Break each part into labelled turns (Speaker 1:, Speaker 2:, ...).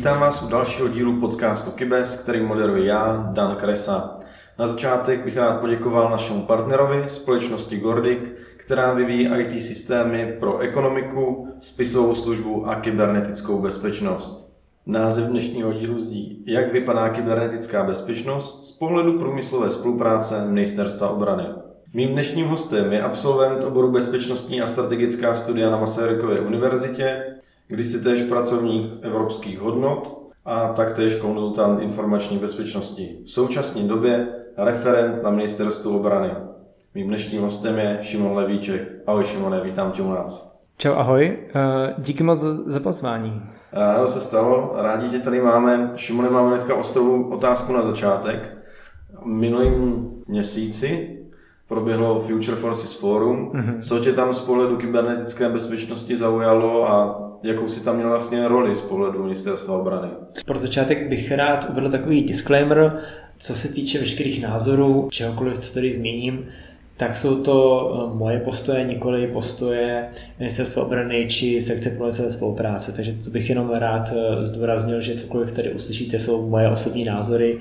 Speaker 1: Vítám vás u dalšího dílu podcastu Kybes, který moderuji já, Dan Kresa. Na začátek bych rád poděkoval našemu partnerovi, společnosti Gordic, která vyvíjí IT systémy pro ekonomiku, spisovou službu a kybernetickou bezpečnost. Název dnešního dílu zdí, jak vypadá kybernetická bezpečnost z pohledu průmyslové spolupráce Ministerstva obrany. Mým dnešním hostem je absolvent oboru bezpečnostní a strategická studia na Masarykově univerzitě, kdy si též pracovník evropských hodnot a taktéž konzultant informační bezpečnosti. V současné době referent na ministerstvu obrany. Mým dnešním hostem je Šimon Levíček. Ahoj Šimone, vítám tě u nás.
Speaker 2: Čau, ahoj. Eh, díky moc za pozvání.
Speaker 1: Rádo se stalo, rádi tě tady máme. Šimone, máme hnedka ostrou otázku na začátek. Minulým měsíci proběhlo Future Forces Forum. Mm-hmm. Co tě tam z pohledu kybernetické bezpečnosti zaujalo a jakou si tam měl vlastně roli z pohledu ministerstva obrany?
Speaker 2: Pro začátek bych rád uvedl takový disclaimer, co se týče veškerých názorů, čehokoliv, co tady zmíním, tak jsou to eh, moje postoje, nikoli postoje ministerstva obrany či sekce průmyslové spolupráce. Takže to bych jenom rád eh, zdůraznil, že cokoliv tady uslyšíte, jsou moje osobní názory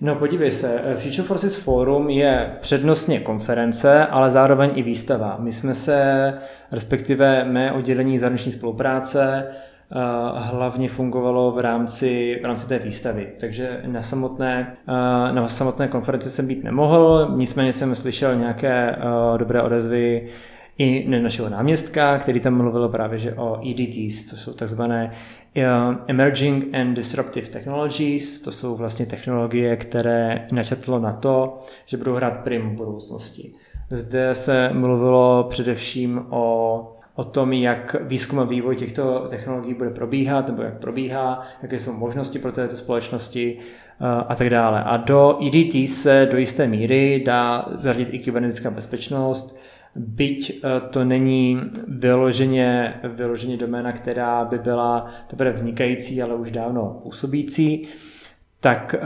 Speaker 2: No podívej se, eh, Future Forces Forum je přednostně konference, ale zároveň i výstava. My jsme se, respektive mé oddělení zahraniční spolupráce, eh, hlavně fungovalo v rámci, v rámci té výstavy. Takže na samotné, eh, na samotné konferenci jsem být nemohl, nicméně jsem slyšel nějaké dobré odezvy i našeho náměstka, který tam mluvil právě že o EDTs, to jsou takzvané uh, Emerging and Disruptive Technologies, to jsou vlastně technologie, které načetlo na to, že budou hrát prim v budoucnosti. Zde se mluvilo především o, o tom, jak výzkum a vývoj těchto technologií bude probíhat, nebo jak probíhá, jaké jsou možnosti pro této společnosti uh, a tak dále. A do EDT se do jisté míry dá zařadit i kybernetická bezpečnost, byť eh, to není vyloženě, vyloženě doména, která by byla teprve vznikající, ale už dávno působící, tak eh,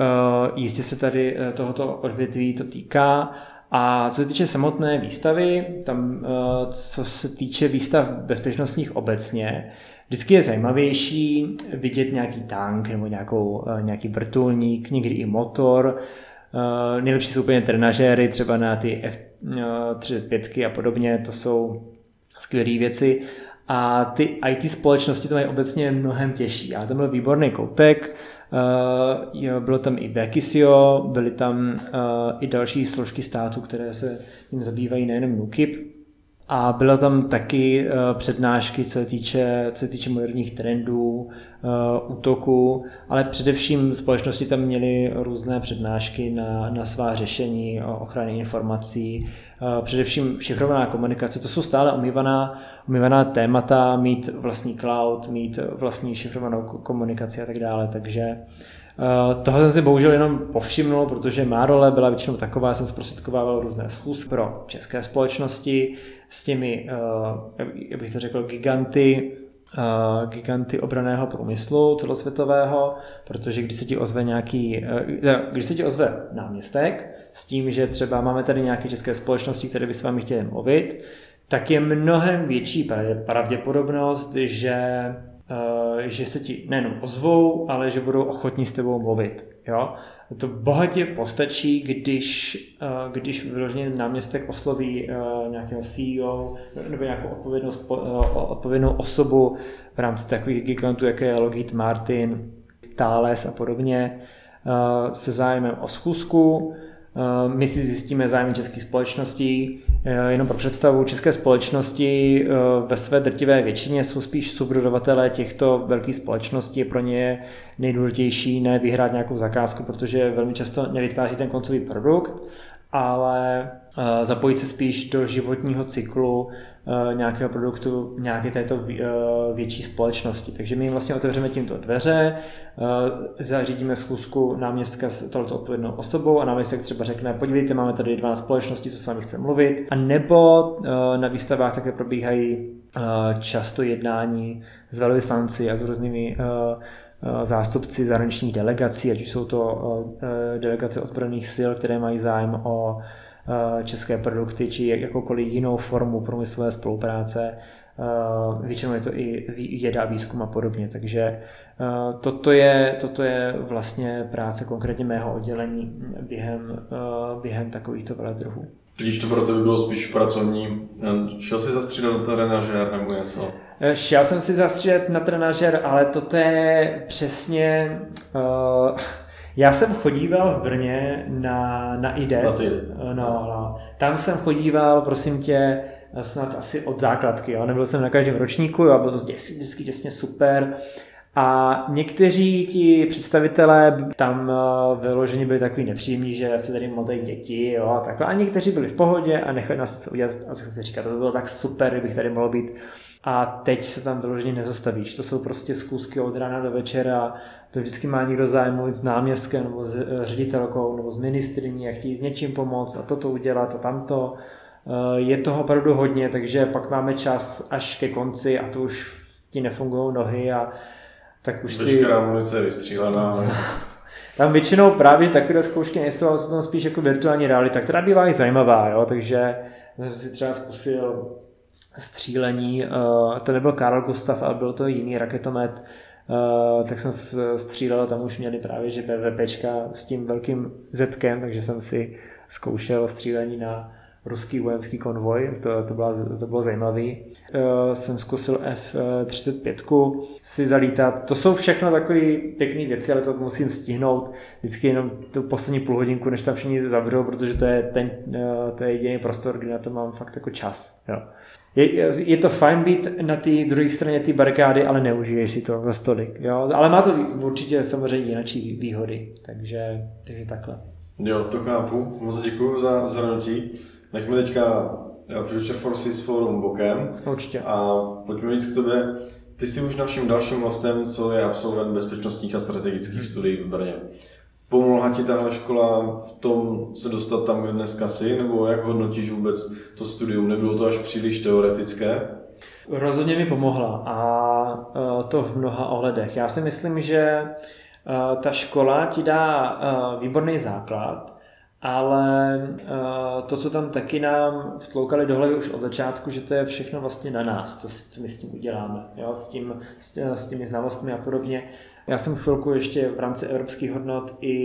Speaker 2: jistě se tady eh, tohoto odvětví to týká. A co se týče samotné výstavy, tam co se týče výstav bezpečnostních obecně, vždycky je zajímavější vidět nějaký tank nebo nějakou, nějaký vrtulník, někdy i motor, Uh, nejlepší jsou úplně trenažéry, třeba na ty F35 a podobně, to jsou skvělé věci. A ty IT společnosti to mají obecně mnohem těžší. A tam byl výborný koutek, uh, bylo tam i Bekisio, byly tam i další složky státu, které se jim zabývají nejenom NUKIP, a byla tam taky uh, přednášky, co se týče, co se týče moderních trendů, uh, útoků, ale především společnosti tam měly různé přednášky na, na svá řešení ochrany informací, uh, především šifrovaná komunikace, to jsou stále umývaná, umývaná témata, mít vlastní cloud, mít vlastní šifrovanou komunikaci a tak dále, takže Uh, toho jsem si bohužel jenom povšimnul, protože má role byla většinou taková, jsem zprostředkovával různé schůzky pro české společnosti s těmi, uh, jak bych to řekl, giganty, uh, giganty obraného průmyslu celosvětového, protože když se ti ozve nějaký, když se ti ozve náměstek s tím, že třeba máme tady nějaké české společnosti, které by s vámi chtěli mluvit, tak je mnohem větší pravděpodobnost, že Eh, že se ti nejenom ozvou, ale že budou ochotní s tebou mluvit. Jo? To bohatě postačí, když, eh, když vyloženě náměstek osloví eh, nějakého CEO nebo nějakou odpovědnou osobu v rámci takových gigantů, jako je Lockheed Martin, Thales a podobně, se zájmem o schůzku, Eh, my si zjistíme zájem českých společností. Eh, jenom pro představu, české společnosti eh, ve své drtivé většině jsou spíš subdodavatelé těchto velkých společností. Pro ně je nejdůležitější ne vyhrát nějakou zakázku, protože velmi často nevytváří ten koncový produkt, ale zapojit se spíš do životního cyklu nějakého produktu nějaké této větší společnosti. Takže my jim vlastně otevřeme tímto dveře, zařídíme schůzku náměstka s touto odpovědnou osobou a náměstek třeba řekne, podívejte, máme tady 12 společností, co s vámi chce mluvit. A nebo na výstavách také probíhají často jednání s velvyslanci a s různými zástupci zahraničních delegací, ať už jsou to delegace ozbrojených sil, které mají zájem o české produkty či jakoukoliv jinou formu průmyslové spolupráce většinou je to i věda, výzkum a podobně, takže toto je, toto je vlastně práce konkrétně mého oddělení během, během takovýchto veledruhů.
Speaker 1: Tudíž to pro tebe bylo spíš pracovní. Šel jsi zastřídat na trenažér nebo něco?
Speaker 2: Šel jsem si zastřídat na trenažér, ale toto je přesně... Uh, já jsem chodíval v Brně na, na IDET.
Speaker 1: Na IDET.
Speaker 2: No, no. Tam jsem chodíval, prosím tě, snad asi od základky. Jo. Nebyl jsem na každém ročníku, jo, bylo to vždycky, vždycky těsně super. A někteří ti představitelé tam eh, vyloženě byli takový nepříjemní, že se tady motají děti jo, a takhle. A někteří byli v pohodě a nechali nás udělat a co se říká, to by bylo tak super, kdybych tady mohl být. A teď se tam vyloženě nezastavíš. To jsou prostě zkusky od rána do večera. To vždycky má někdo zájem mluvit s náměstkem nebo s eh, ředitelkou nebo s ministriní a chtějí s něčím pomoct a toto udělat a tamto. Eh, je toho opravdu hodně, takže pak máme čas až ke konci a to už ti nefungují nohy a tak už
Speaker 1: Veškerá si... munice je vystřílená.
Speaker 2: tam většinou právě takové zkoušky nejsou, ale jsou tam spíš jako virtuální realita, která bývá i zajímavá, jo? takže jsem si třeba zkusil střílení, uh, to nebyl Karel Gustav, ale byl to jiný raketomet, Uh, tak jsem střílel, tam už měli právě že BVPčka s tím velkým Zetkem, takže jsem si zkoušel střílení na ruský vojenský konvoj, to, to, byla, to bylo zajímavé. Uh, jsem zkusil F-35 si zalítat. To jsou všechno takové pěkné věci, ale to musím stihnout vždycky jenom tu poslední půl hodinku, než tam všichni zavřou, protože to je, ten, uh, to je jediný prostor, kde na to mám fakt jako čas. Jo. Je, je to fajn být na té druhé straně té barikády, ale neužiješ si to za stolik. Jo? Ale má to určitě samozřejmě jiné výhody, takže, takže takhle.
Speaker 1: Jo, to chápu. Moc děkuji za zhrnutí. Nechme teďka eh, Future Forces Forum bokem.
Speaker 2: Určitě.
Speaker 1: A pojďme víc k tobě. Ty jsi už naším dalším hostem, co je absolvent bezpečnostních a strategických hmm. studií v Brně. Pomohla ti tahle škola v tom se dostat tam, kde dneska jsi, nebo jak hodnotíš vůbec to studium? Nebylo to až příliš teoretické?
Speaker 2: Rozhodně mi pomohla a eh, to v mnoha ohledech. Já si myslím, že ta škola ti dá výborný základ, ale uh, to, co tam taky nám vtloukali do hlavy už od začátku, že to je všechno vlastně na nás, co, co my s tím uděláme, jo? S, tím, s, s těmi znalostmi a podobně. Já jsem chvilku ještě v rámci evropských hodnot i,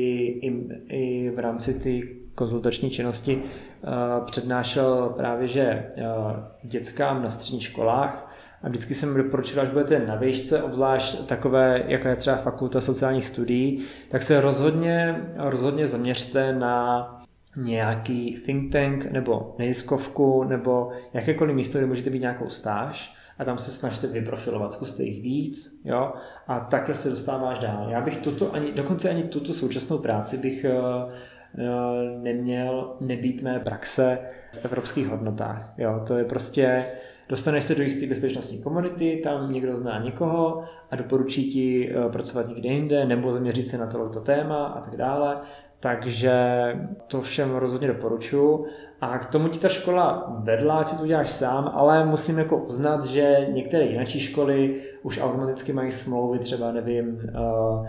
Speaker 2: i, i v rámci ty konzultační činnosti přednášel právě, že dětskám na středních školách a vždycky jsem doporučil, až budete na výšce, obzvlášť takové, jaká je třeba fakulta sociálních studií, tak se rozhodně, rozhodně zaměřte na nějaký think tank nebo nejiskovku nebo jakékoliv místo, kde můžete být nějakou stáž a tam se snažte vyprofilovat, zkuste jich víc, jo, a takhle se dostáváš dál. Já bych tuto, ani, dokonce ani tuto současnou práci bych uh, neměl nebýt mé praxe v evropských hodnotách, jo, to je prostě Dostaneš se do jisté bezpečnostní komunity, tam někdo zná někoho a doporučí ti eh, pracovat někde jinde nebo zaměřit se na tohleto téma a tak dále. Takže to všem rozhodně doporučuji. A k tomu ti ta škola vedla, ať si to uděláš sám, ale musím jako uznat, že některé jiné školy už automaticky mají smlouvy, třeba nevím, uh,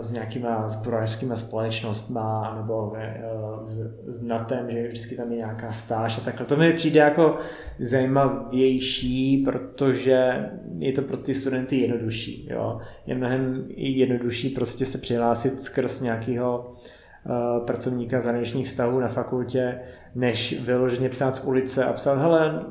Speaker 2: s nějakýma zbrojařskými společnostma nebo eh, s, s NATem, že vždycky tam je nějaká stáž a takhle. To mi přijde jako zajímavější, protože je to pro ty studenty jednodušší. Jo? Je mnohem jednodušší prostě se přihlásit skrz nějakého uh, pracovníka zahraničních vztahů na fakultě, než vyloženě psát z ulice a psát, hele,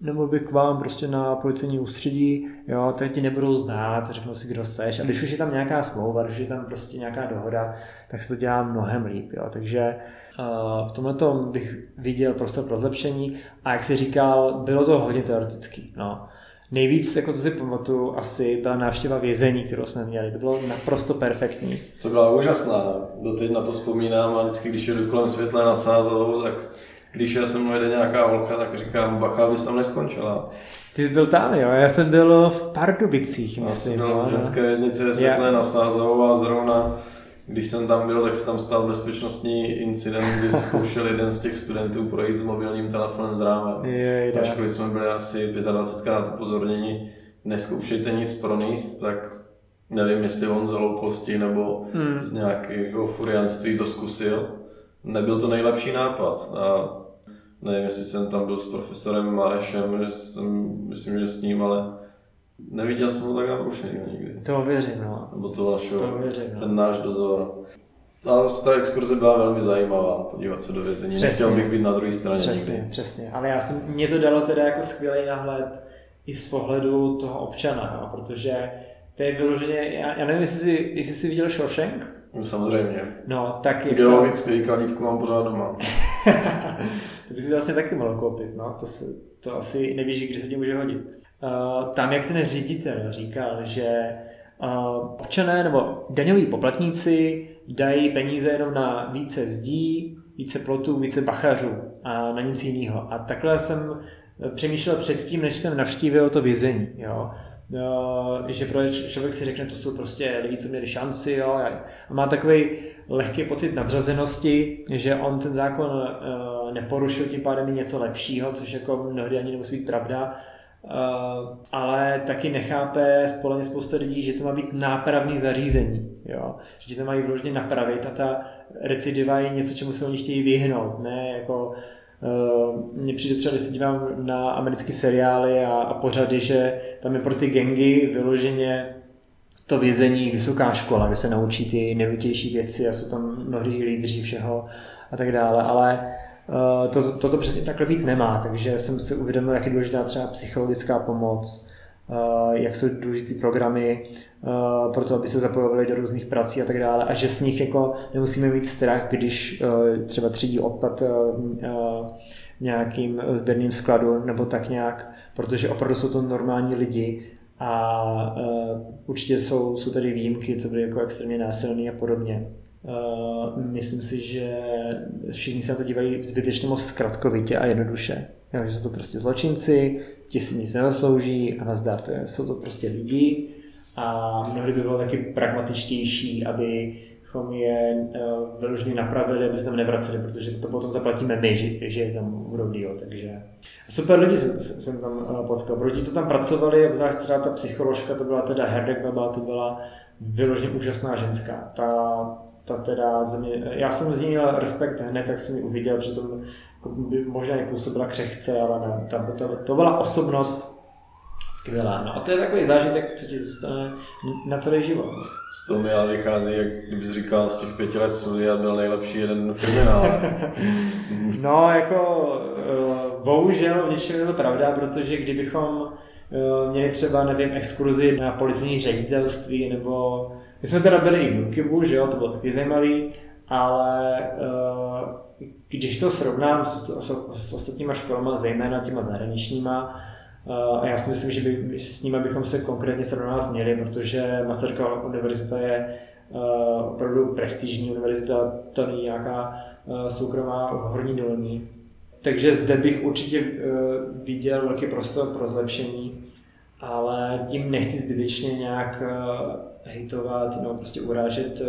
Speaker 2: nemohl bych k vám prostě na policejní ústředí, jo, tak ti nebudou znát, řeknou si, kdo seš. A když už je tam nějaká smlouva, když je tam prostě nějaká dohoda, tak se to dělá mnohem líp, jo. Takže uh, v tomhle tom bych viděl prostor pro zlepšení a jak si říkal, bylo to hodně teoretický, no. Nejvíc, jako to si pamatuju, asi byla návštěva vězení, kterou jsme měli. To bylo naprosto perfektní.
Speaker 1: To byla úžasná. Doteď na to vzpomínám a vždycky, když jedu kolem světle nad Sázovou, tak když já jsem jde nějaká holka, tak říkám, bacha, abys tam neskončila.
Speaker 2: Ty jsi byl tam, jo? Já jsem byl v Pardubicích, myslím.
Speaker 1: Já jsem byl v ženské věznici Světlé nad Sázovou a zrovna když jsem tam byl, tak se tam stal bezpečnostní incident, kdy zkoušel jeden z těch studentů projít s mobilním telefonem z ráme. Na škole jsme byli asi 25krát upozorněni, neskoušejte nic proníst, tak nevím, jestli on z hlouposti nebo hmm. z nějakého furianství to zkusil. Nebyl to nejlepší nápad. A Nevím, jestli jsem tam byl s profesorem Marešem, že jsem, myslím, že s ním, ale neviděl jsem ho tak narušený nikdy.
Speaker 2: To věřím, no.
Speaker 1: Nebo to našeho,
Speaker 2: To věřím, no.
Speaker 1: ten náš dozor. A ta exkurze byla velmi zajímavá, podívat se do vězení.
Speaker 2: Přesně.
Speaker 1: Nechtěl bych být na druhé straně
Speaker 2: Přesně,
Speaker 1: nikdy.
Speaker 2: přesně. Ale já jsem, mě to dalo teda jako skvělý náhled i z pohledu toho občana, no, protože to je vyloženě, já, já nevím, jestli jsi, jestli jsi viděl Shawshank,
Speaker 1: No, samozřejmě.
Speaker 2: no, tak jak
Speaker 1: Geologický kalívku mám pořád doma.
Speaker 2: to by si vlastně taky mohl koupit, no, to, se, to asi nevíš, kdy se ti může hodit. Uh, tam, jak ten ředitel říkal, že uh, občané nebo daňoví poplatníci dají peníze jenom na více zdí, více plotů, více bachařů a na nic jiného. A takhle jsem přemýšlel předtím, než jsem navštívil to vězení. Jo. Uh, že pro člověk si řekne, to jsou prostě lidi, co měli šanci, jo, a má takový lehký pocit nadřazenosti, že on ten zákon uh, neporušil, tím pádem je něco lepšího, což jako mnohdy ani nemusí být pravda, uh, ale taky nechápe společně spousta lidí, že to má být nápravný zařízení, jo, že to mají vložně napravit a ta recidiva je něco, čemu se oni chtějí vyhnout, ne? Jako mně přijde třeba, když se dívám na americké seriály a, a pořady, že tam je pro ty gengy vyloženě to vězení vysoká škola, kde se naučí ty nejnutější věci a jsou tam mnohdy lídři všeho a tak dále, ale uh, to, toto přesně takhle být nemá, takže jsem si uvědomil, jak je důležitá třeba psychologická pomoc, jak jsou důležité programy uh, pro to, aby se zapojovali do různých prací a tak dále a že s nich jako nemusíme mít strach, když uh, třeba třídí odpad nějakým sběrným skladu nebo tak nějak, protože opravdu jsou to normální lidi a určitě jsou, jsou tady výjimky, co byly jako extrémně násilný a podobně. Uh, myslím si, že všichni se na to dívají zbytečně moc zkratkovitě a jednoduše. Jo, že jsou to prostě zločinci, ti si nic nezaslouží a nazdar, to je, jsou to prostě lidi a mnohdy by bylo taky pragmatičtější, abychom je uh, vyloženě napravili, aby se tam nevraceli, protože to potom zaplatíme my, že, že je tam budou díl, takže super lidi jsem, tam uh, potkal. Pro lidi, co tam pracovali, obzvlášť třeba ta psycholožka, to byla teda Herdek Baba, to byla vyloženě úžasná ženská. Ta, ta teda země, já jsem z ní měl respekt hned, tak jsem ji uviděl, že to by možná i působila křehce, ale ne, ta, to, to byla osobnost skvělá. No a to je takový zážitek, co ti zůstane na celý život.
Speaker 1: Z toho mi ale vychází, jak kdybys říkal, z těch pěti let studia byl nejlepší jeden v kriminále.
Speaker 2: no, jako bohužel v něčem je to pravda, protože kdybychom měli třeba, nevím, exkurzi na policejní ředitelství, nebo my jsme teda byli i v Nukibu, že jo, to bylo taky zajímavý, ale když to srovnám s, s, s ostatníma školama, zejména těma zahraničníma, a já si myslím, že by, s nimi bychom se konkrétně srovnávat měli, protože Masaryková univerzita je opravdu prestižní univerzita, to není nějaká soukromá Horní dolní. Takže zde bych určitě viděl velký prostor pro zlepšení, ale tím nechci zbytečně nějak hejtovat nebo prostě urážet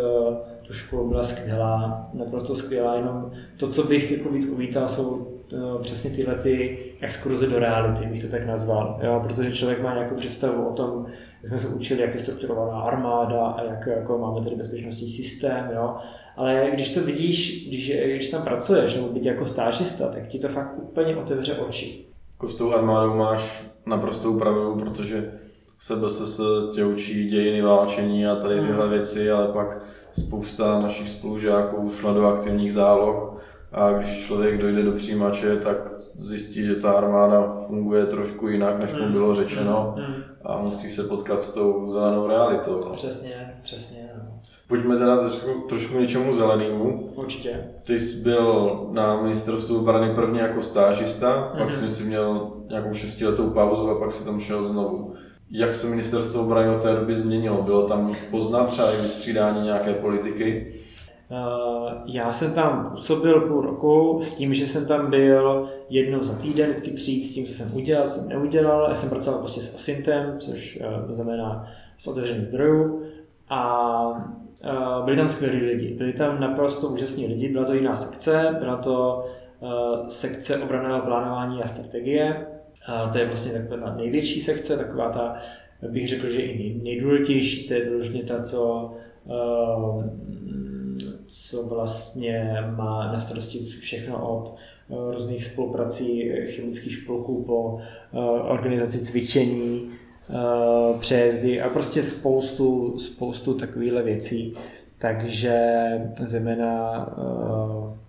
Speaker 2: tu školu byla skvělá, naprosto skvělá, jenom to, co bych jako víc uvítal, jsou to, přesně tyhle ty exkurze do reality, bych to tak nazval, jo? protože člověk má nějakou představu o tom, jak jsme se učili, jak je strukturovaná armáda a jak jako máme tady bezpečnostní systém, jo? ale když to vidíš, když, když tam pracuješ nebo být jako stážista, tak ti to fakt úplně otevře oči.
Speaker 1: Jako s tou armádou máš naprostou pravdu, protože sebe se tě učí dějiny válčení a tady tyhle věci, ale pak spousta našich spolužáků šla do aktivních záloh a když člověk dojde do přijímače, tak zjistí, že ta armáda funguje trošku jinak, než mu bylo řečeno a musí se potkat s tou zelenou realitou. No.
Speaker 2: Přesně, přesně. No.
Speaker 1: Pojďme teda trošku, trošku něčemu zelenému.
Speaker 2: Určitě.
Speaker 1: Ty jsi byl na ministerstvu obrany prvně jako stážista, mm-hmm. pak jsi si měl nějakou šestiletou pauzu a pak si tam šel znovu. Jak se ministerstvo obrany od té doby změnilo? Bylo tam poznat třeba i vystřídání nějaké politiky?
Speaker 2: Já jsem tam působil půl roku s tím, že jsem tam byl jednou za týden, vždycky přijít s tím, co jsem udělal, jsem neudělal. Já jsem pracoval prostě s OSINTem, což znamená s otevřených zdrojů. A byli tam skvělí lidi. Byli tam naprosto úžasní lidi. Byla to jiná sekce, byla to sekce obraného plánování a strategie. A to je vlastně taková ta největší sekce, taková ta, bych řekl, že i nejdůležitější, to je vyloženě ta, co co vlastně má na starosti všechno od různých spoluprací chemických špolků po organizaci cvičení, přejezdy a prostě spoustu, spoustu takovýchhle věcí. Takže zejména,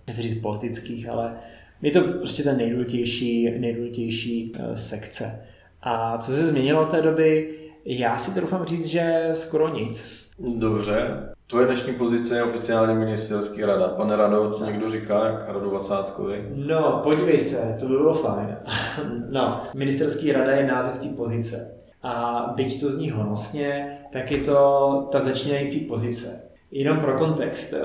Speaker 2: říct politických, ale je to prostě ta nejdůležitější, nejdůležitější sekce. A co se změnilo od té doby? Já si to doufám říct, že skoro nic.
Speaker 1: Dobře. Tvoje dnešní pozice je oficiálně ministerský rada. Pane Rado, to někdo říká, jak Radu Vacátkovi?
Speaker 2: No, podívej se, to by bylo fajn. no, ministerský rada je název té pozice. A byť to zní honosně, tak je to ta začínající pozice. Jenom pro kontext, eh,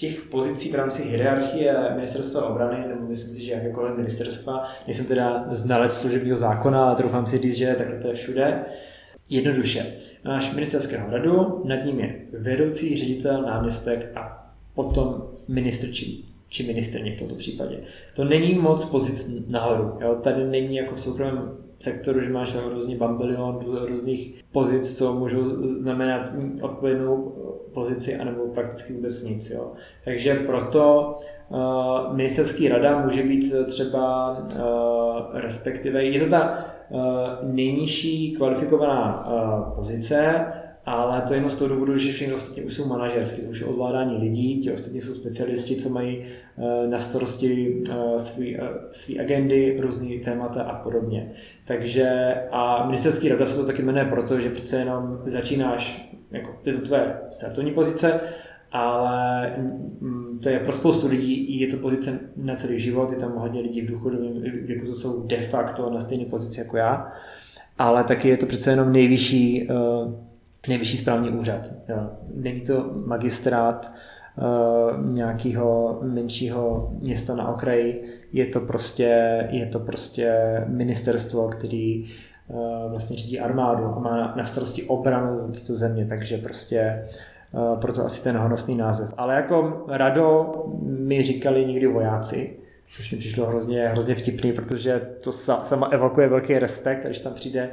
Speaker 2: těch pozicí v rámci hierarchie ministerstva obrany, nebo myslím si, že jakékoliv ministerstva, nejsem teda znalec služebního zákona, ale troufám si říct, že takhle to je všude, Jednoduše, máš ministerského radu, nad ním je vedoucí ředitel, náměstek a potom ministr či, či ministrně v tomto případě. To není moc pozic nahoru. Jo? Tady není jako v soukromém sektoru, že máš různý bambilion různých pozic, co můžou znamenat odpovědnou pozici, anebo prakticky vůbec nic. Jo. Takže proto uh, ministerský rada může být třeba uh, respektive, je to ta uh, nejnižší kvalifikovaná uh, pozice, ale to jenom z toho důvodu, že všechny ostatní už jsou manažerské, to už je ovládání lidí, ti ostatní jsou specialisti, co mají na starosti svý, svý agendy, různé témata a podobně. Takže a ministerský rada se to taky jmenuje proto, že přece jenom začínáš, jako, je to tvoje startovní pozice, ale mm, to je pro spoustu lidí, je to pozice na celý život, je tam hodně lidí v důchodovém věku, to jsou de facto na stejné pozici jako já, ale taky je to přece jenom nejvyšší, nejvyšší správní úřad. Jo. Není to magistrát uh, nějakého menšího města na okraji, je to prostě, je to prostě ministerstvo, který uh, vlastně řídí armádu a má na starosti obranu této země, takže prostě uh, proto asi ten honosný název. Ale jako rado mi říkali někdy vojáci, což mi přišlo hrozně, hrozně vtipný, protože to sama evokuje velký respekt, když tam přijde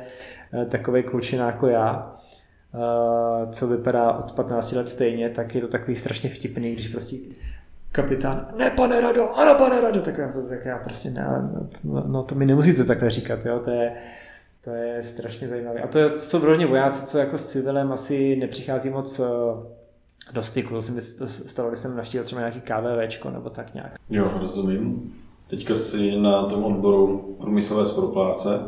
Speaker 2: takový klučina jako já, co vypadá od 15 let stejně, tak je to takový strašně vtipný, když prostě kapitán, ne pane Rado, ano pane Rado, tak já, tak já prostě ne, no, no, to mi nemusíte takhle říkat, jo, to je, to je strašně zajímavé. A to, je, to jsou vyloženě vojáci, co jako s civilem asi nepřichází moc eh, do styku. To se mi stalo, když jsem naštívil třeba nějaký KVVčko nebo tak nějak.
Speaker 1: Jo, rozumím. Teďka si na tom odboru průmyslové spolupráce.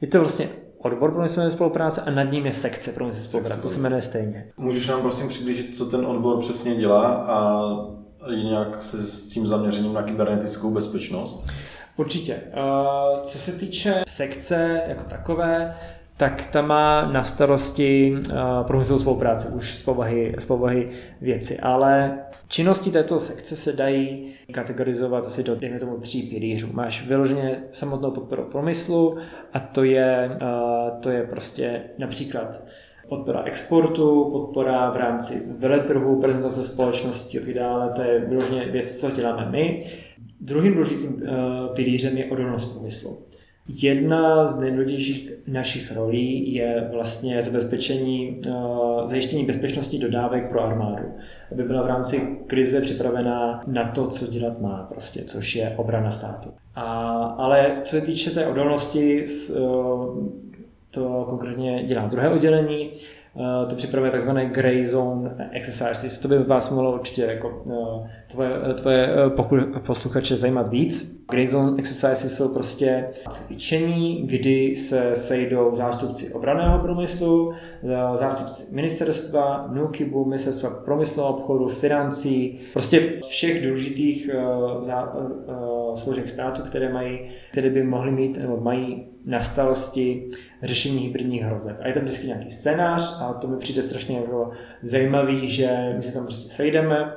Speaker 2: Je to vlastně odbor průmyslové spolupráce a nad ním je sekce průmyslové spolupráce. To se jmenuje stejně.
Speaker 1: Můžeš nám prosím přiblížit, co ten odbor přesně dělá a nějak se s tím zaměřením na kybernetickou bezpečnost?
Speaker 2: Určitě. Eh, co se týče sekce jako takové, tak ta má na starosti uh, průmyslovou spolupráci už z povahy, z povahy věci, ale činnosti této sekce se dají kategorizovat asi do, dejme tomu, tří pilířů. Máš vyloženě samotnou podporu průmyslu a to je, uh, to je prostě například podpora exportu, podpora v rámci veletrhu, prezentace společnosti a tak dále, to je vyloženě věc, co děláme my. Druhým důležitým uh, pilířem je odolnost průmyslu. Jedna z nejdůležitějších našich rolí je vlastně zabezpečení, uh, zajištění bezpečnosti dodávek pro armádu, aby byla v rámci krize připravená na to, co dělat má, prostě, což je obrana státu. A, ale co se týče té odolnosti, uh, to konkrétně dělá druhé oddělení, eh, to připravuje takzvané Grey Zone Exercises. To by vás mohlo určitě jako eh, tvoje, eh, tvoje posluchače zajímat víc. Grey Zone Exercises jsou prostě cvičení, kdy se sejdou zástupci obraného průmyslu, zástupci ministerstva, NUKIBu, ministerstva průmyslu obchodu, financí, prostě všech důležitých složek státu, které, mají, které by mohly mít nebo mají na starosti řešení hybridních hrozeb. A je tam vždycky nějaký scénář a to mi přijde strašně jako zajímavý, že my se tam prostě sejdeme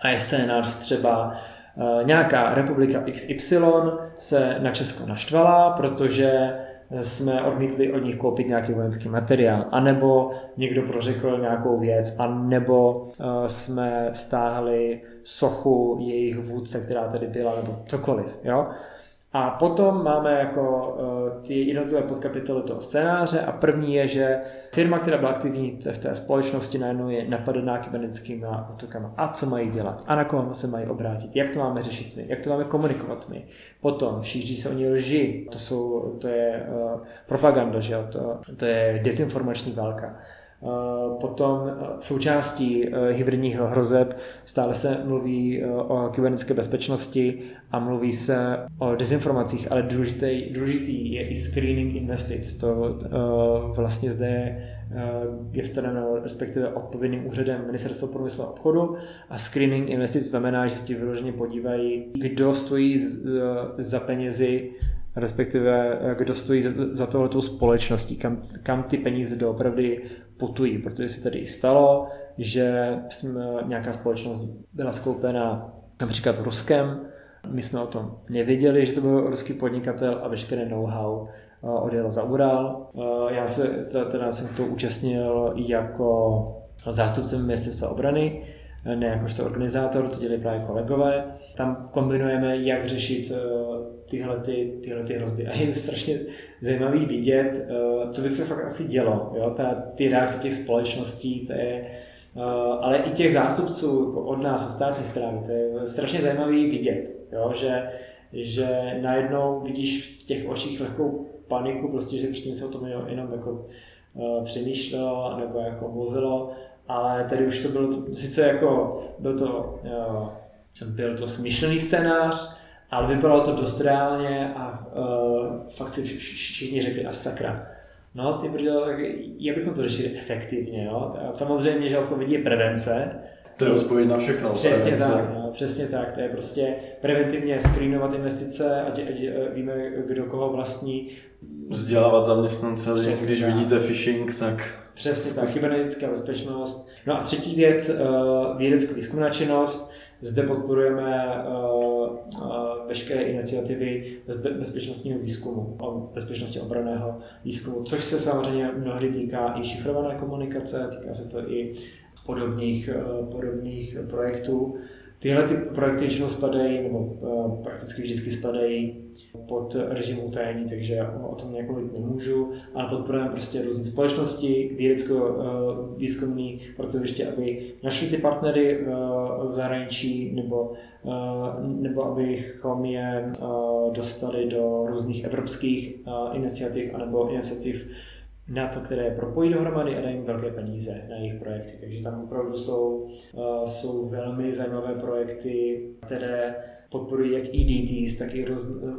Speaker 2: a je scénář třeba nějaká republika XY se na Česko naštvala, protože jsme odmítli od nich koupit nějaký vojenský materiál, anebo někdo prořekl nějakou věc, anebo uh, jsme stáhli sochu jejich vůdce, která tady byla, nebo cokoliv. Jo? A potom máme jako uh, ty jednotlivé podkapitoly toho scénáře a první je, že firma, která byla aktivní v té společnosti, najednou je napadená kybernetickými útokama. A co mají dělat? A na koho se mají obrátit? Jak to máme řešit my? Jak to máme komunikovat my? Potom šíří se oni lži. To, jsou, to je uh, propaganda, že jo? To, to je dezinformační válka. Eh, potom eh, součástí eh, hybridních hrozeb stále se mluví o kybernetické bezpečnosti a mluví se o dezinformacích, ale důležitý, důležitý je i screening investic. To vlastně zde je gestorem, respektive odpovědným úřadem Ministerstva průmyslu a obchodu a screening investic znamená, že se ti vyloženě podívají, kdo stojí za penězi respektive kdo stojí za, tohletou společností, kam, kam ty peníze doopravdy putují, protože se tady stalo, že jsme, nějaká společnost byla skoupena například Ruskem, my jsme o tom nevěděli, že to byl ruský podnikatel a veškeré know-how eh, odjel za Ural. Eh, já se teda jsem se to účastnil jako zástupce ministerstva obrany, ne jakožto organizátor, to dělají právě kolegové. Tam kombinujeme, jak řešit eh, tyhle, ty, tyhle ty hrozby. A je strašně zajímavý vidět, eh, co by se fakt asi dělo. Jo? Ta, ty reakce těch společností, to je, eh, ale i těch zástupců jako od nás, od státní zprávy, to je strašně zajímavý vidět, jo? Že, že najednou vidíš v těch očích lehkou paniku, prostě, že předtím se o tom jenom jako přemýšlelo nebo jako mluvilo, ale tady už to bylo, sice jako, byl to, byl to smyšlený scénář, ale vypadalo to dost reálně a uh, fakt si všichni řekli, a sakra. No, ty brdo, jak bychom to řešili efektivně, jo? A samozřejmě, že odpověď je prevence.
Speaker 1: To je odpověď na všechno.
Speaker 2: Přesně prevence. tak, přesně tak. To je prostě preventivně screenovat investice, ať, ať eh, víme, kdo koho vlastní.
Speaker 1: Vzdělávat zaměstnance, Přesně když tak. vidíte phishing, tak...
Speaker 2: Přesně zkus... tak, kybernetická bezpečnost. No a třetí věc, uh, vědeckou výzkumná činnost. Zde podporujeme uh, veškeré iniciativy bezpečnostního výzkumu, bezpečnosti obraného výzkumu, což se samozřejmě mnohdy týká i šifrované komunikace, týká se to i podobných, podobných projektů. Tyhle ty projekty většinou spadají, nebo uh, prakticky vždycky spadají pod režim utajení, takže o tom nějak mluvit nemůžu, ale podporujeme prostě různé společnosti, vědecko-výzkumný uh, pracoviště, aby našli ty partnery uh, v zahraničí, nebo, nebo abychom je dostali do různých evropských iniciativ, anebo iniciativ na to, které propojí dohromady a dají velké peníze na jejich projekty. Takže tam opravdu jsou, uh, jsou velmi zajímavé projekty, které podporují jak EDTs, tak i roz, uh,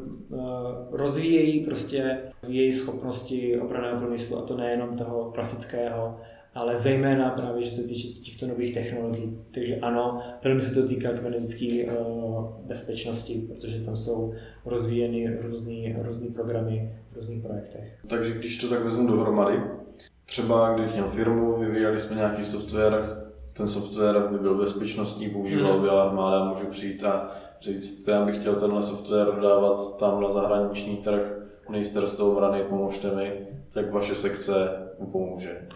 Speaker 2: rozvíjejí prostě její schopnosti obraného průmyslu a to nejenom toho klasického, ale zejména právě, že se týče těchto nových technologií. Takže ano, velmi se to týká kybernetické uh, bezpečnosti, protože tam jsou rozvíjeny různé programy v různých projektech.
Speaker 1: Takže když to tak vezmu dohromady, třeba když měl firmu, vyvíjeli jsme nějaký software, ten software by byl bezpečnostní, používal hmm. by armáda, můžu přijít a říct, já bych chtěl tenhle software dodávat tam na zahraniční trh, ministerstvo obrany, pomožte mi, tak vaše sekce mu pomůže.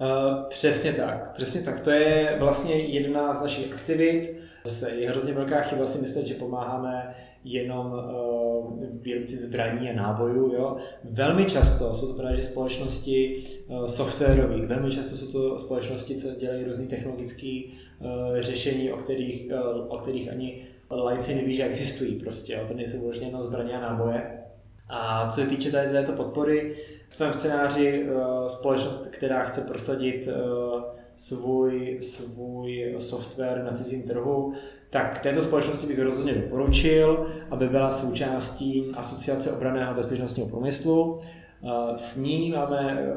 Speaker 2: Uh, přesně tak, přesně tak. To je vlastně jedna z našich aktivit. Zase je hrozně velká chyba si myslet, že pomáháme jenom uh, výrobci zbraní a nábojů. Jo? Velmi často jsou to právě společnosti uh, softwarové, velmi často jsou to společnosti, co dělají různé technologické uh, řešení, o kterých, uh, o kterých ani lajci neví, že existují. Prostě, jo? To nejsou vložně jenom zbraně a náboje. A co se týče tady této podpory, v tvém scénáři uh, společnost, která chce prosadit uh, svůj, svůj software na cizím trhu, tak této společnosti bych rozhodně doporučil, aby byla součástí Asociace obraného bezpečnostního průmyslu. Uh, s ní máme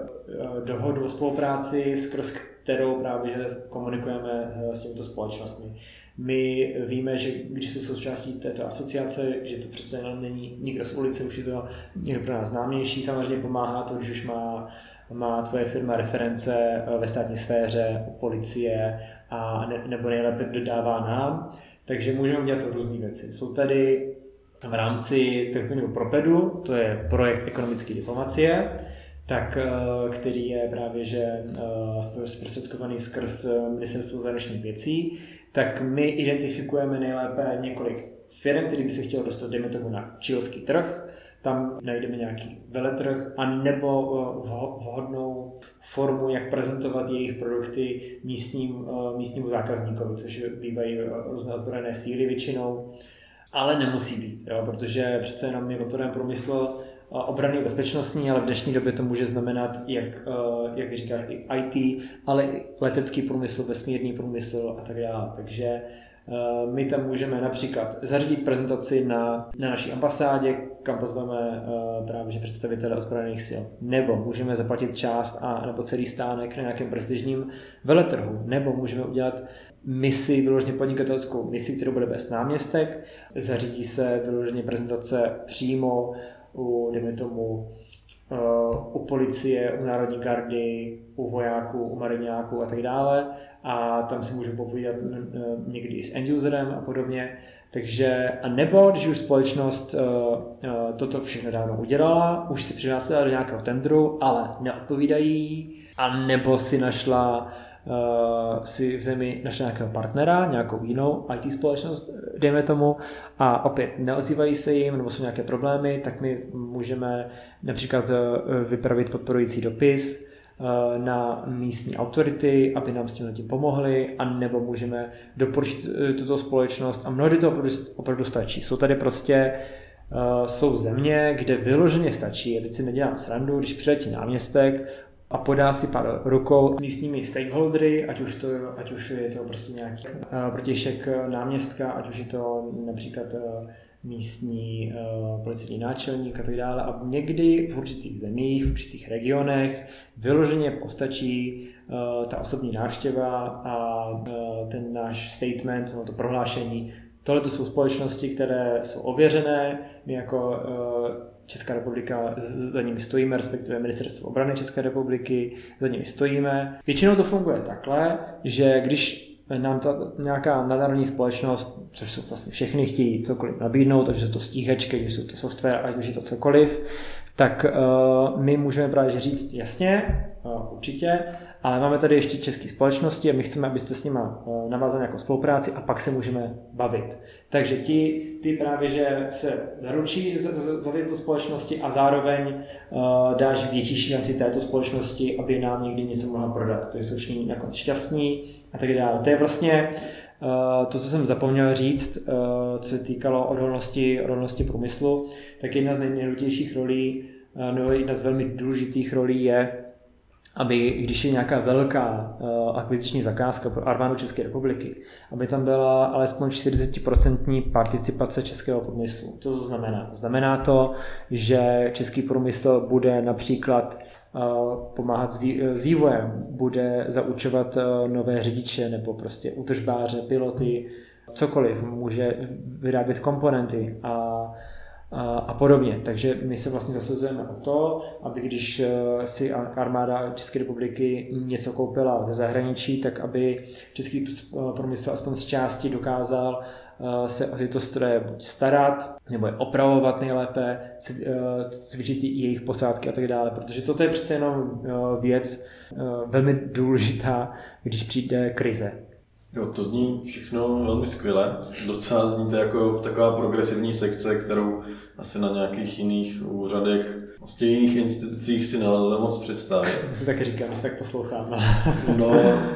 Speaker 2: dohodu o spolupráci, skrz kterou právě komunikujeme s těmito společnostmi. My víme, že když jsou součástí této asociace, že to přece jenom není nikdo z ulice, už je to někdo pro nás známější. Samozřejmě pomáhá to, když už má, má tvoje firma reference ve státní sféře, policie a ne, nebo nejlépe dodává nám. Takže můžeme udělat různé věci. Jsou tady v rámci takzvaného Propedu, to je projekt ekonomické diplomacie, tak, eh, který je právě že eh, zprostředkovaný skrz Ministerstvo zahraničních věcí, tak my identifikujeme nejlépe několik firm, který by se chtěl dostat, dejme tomu, na čilský trh, tam najdeme nějaký veletrh a nebo eh, vhodnou formu, jak prezentovat jejich produkty místním, eh, místnímu zákazníkovi, což bývají různé ozbrojené síly většinou, ale nemusí být, jo, protože přece jenom my podporujeme průmysl obrany bezpečnostní, ale v dnešní době to může znamenat, jak, eh, jak říká, IT, ale i letecký průmysl, vesmírný průmysl a tak dále. Takže eh, my tam můžeme například zařídit prezentaci na, na naší ambasádě, kam pozveme eh, právě že představitele ozbrojených sil. Nebo můžeme zaplatit část a nebo celý stánek na nějakém prestižním veletrhu. Nebo můžeme udělat misi, vyloženě podnikatelskou misi, kterou bude vést náměstek. Zařídí se vyloženě prezentace přímo u, dejme tomu, uh, u policie, u národní gardy, u vojáků, u mariňáků a tak dále a tam si můžu popovídat někdy i s end-userem a podobně. Takže, a nebo když už společnost uh, uh, toto všechno dávno udělala, už si přihlásila do nějakého tendru, ale neodpovídají, a nebo si našla uh, si v zemi našel nějakého partnera, nějakou jinou IT společnost, dejme tomu, a opět neozývají se jim, nebo jsou nějaké problémy, tak my můžeme například uh, vypravit podporující dopis uh, na místní autority, aby nám s tím tím pomohli, a nebo můžeme doporučit tuto společnost a mnohdy to opravdu, opravdu stačí. Jsou tady prostě jsou země, kde vyloženě stačí, a teď si nedělám srandu, když přiletí náměstek, a podá si pár rukou s místními stakeholdery, ať už, to, ať už je to prostě nějaký uh, protějšek náměstka, ať už je to například uh, místní uh, policijní náčelník a tak dále. A někdy v určitých zemích, v určitých regionech vyloženě postačí ta osobní návštěva a ten náš statement, no to prohlášení. Tohle to jsou společnosti, které jsou ověřené. My jako Česká republika, za nimi stojíme, respektive ministerstvo obrany České republiky, za nimi stojíme. Většinou to funguje takhle, že když nám ta nějaká nadnárodní společnost, což jsou vlastně všechny, chtějí cokoliv nabídnout, jsou to stíhačky, už jsou to software, ať už je to cokoliv, tak uh, my můžeme právě říct jasně, uh, určitě, ale máme tady ještě české společnosti a my chceme, abyste s nimi uh, navázali nějakou spolupráci a pak se můžeme bavit. Takže ti, ty právě, že se zaručí za, za, za tyto společnosti a zároveň uh, dáš větší šanci této společnosti, aby nám někdy něco mohla prodat. To jsou všichni nakonec šťastní a tak dále. To je vlastně uh, to, co jsem zapomněl říct, uh, co se týkalo odolnosti, odolnosti průmyslu, tak jedna z nejdůležitějších rolí, uh, nebo jedna z velmi důležitých rolí je aby když je nějaká velká uh, akviziční zakázka pro armádu České republiky, aby tam byla alespoň 40% participace českého průmyslu. Co to znamená? Znamená to, že český průmysl bude například uh, pomáhat s, vý, s vývojem, bude zaučovat uh, nové řidiče nebo prostě útržbáře, piloty, cokoliv, může vyrábět komponenty a a podobně. Takže my se vlastně zasazujeme o to, aby když eh, si armáda České republiky něco koupila ze zahraničí, tak aby český průmysl aspoň z části dokázal eh, se o tyto stroje buď starat, nebo je opravovat nejlépe, eh, cvičit jejich posádky a tak dále, protože toto je přece jenom věc velmi důležitá, když přijde krize.
Speaker 1: Jo, to zní všechno velmi skvěle. Docela zní to jako taková progresivní sekce, kterou asi na nějakých jiných úřadech, vlastně jiných institucích si nelze moc představit.
Speaker 2: To si taky říkám, že se tak poslouchám.
Speaker 1: no,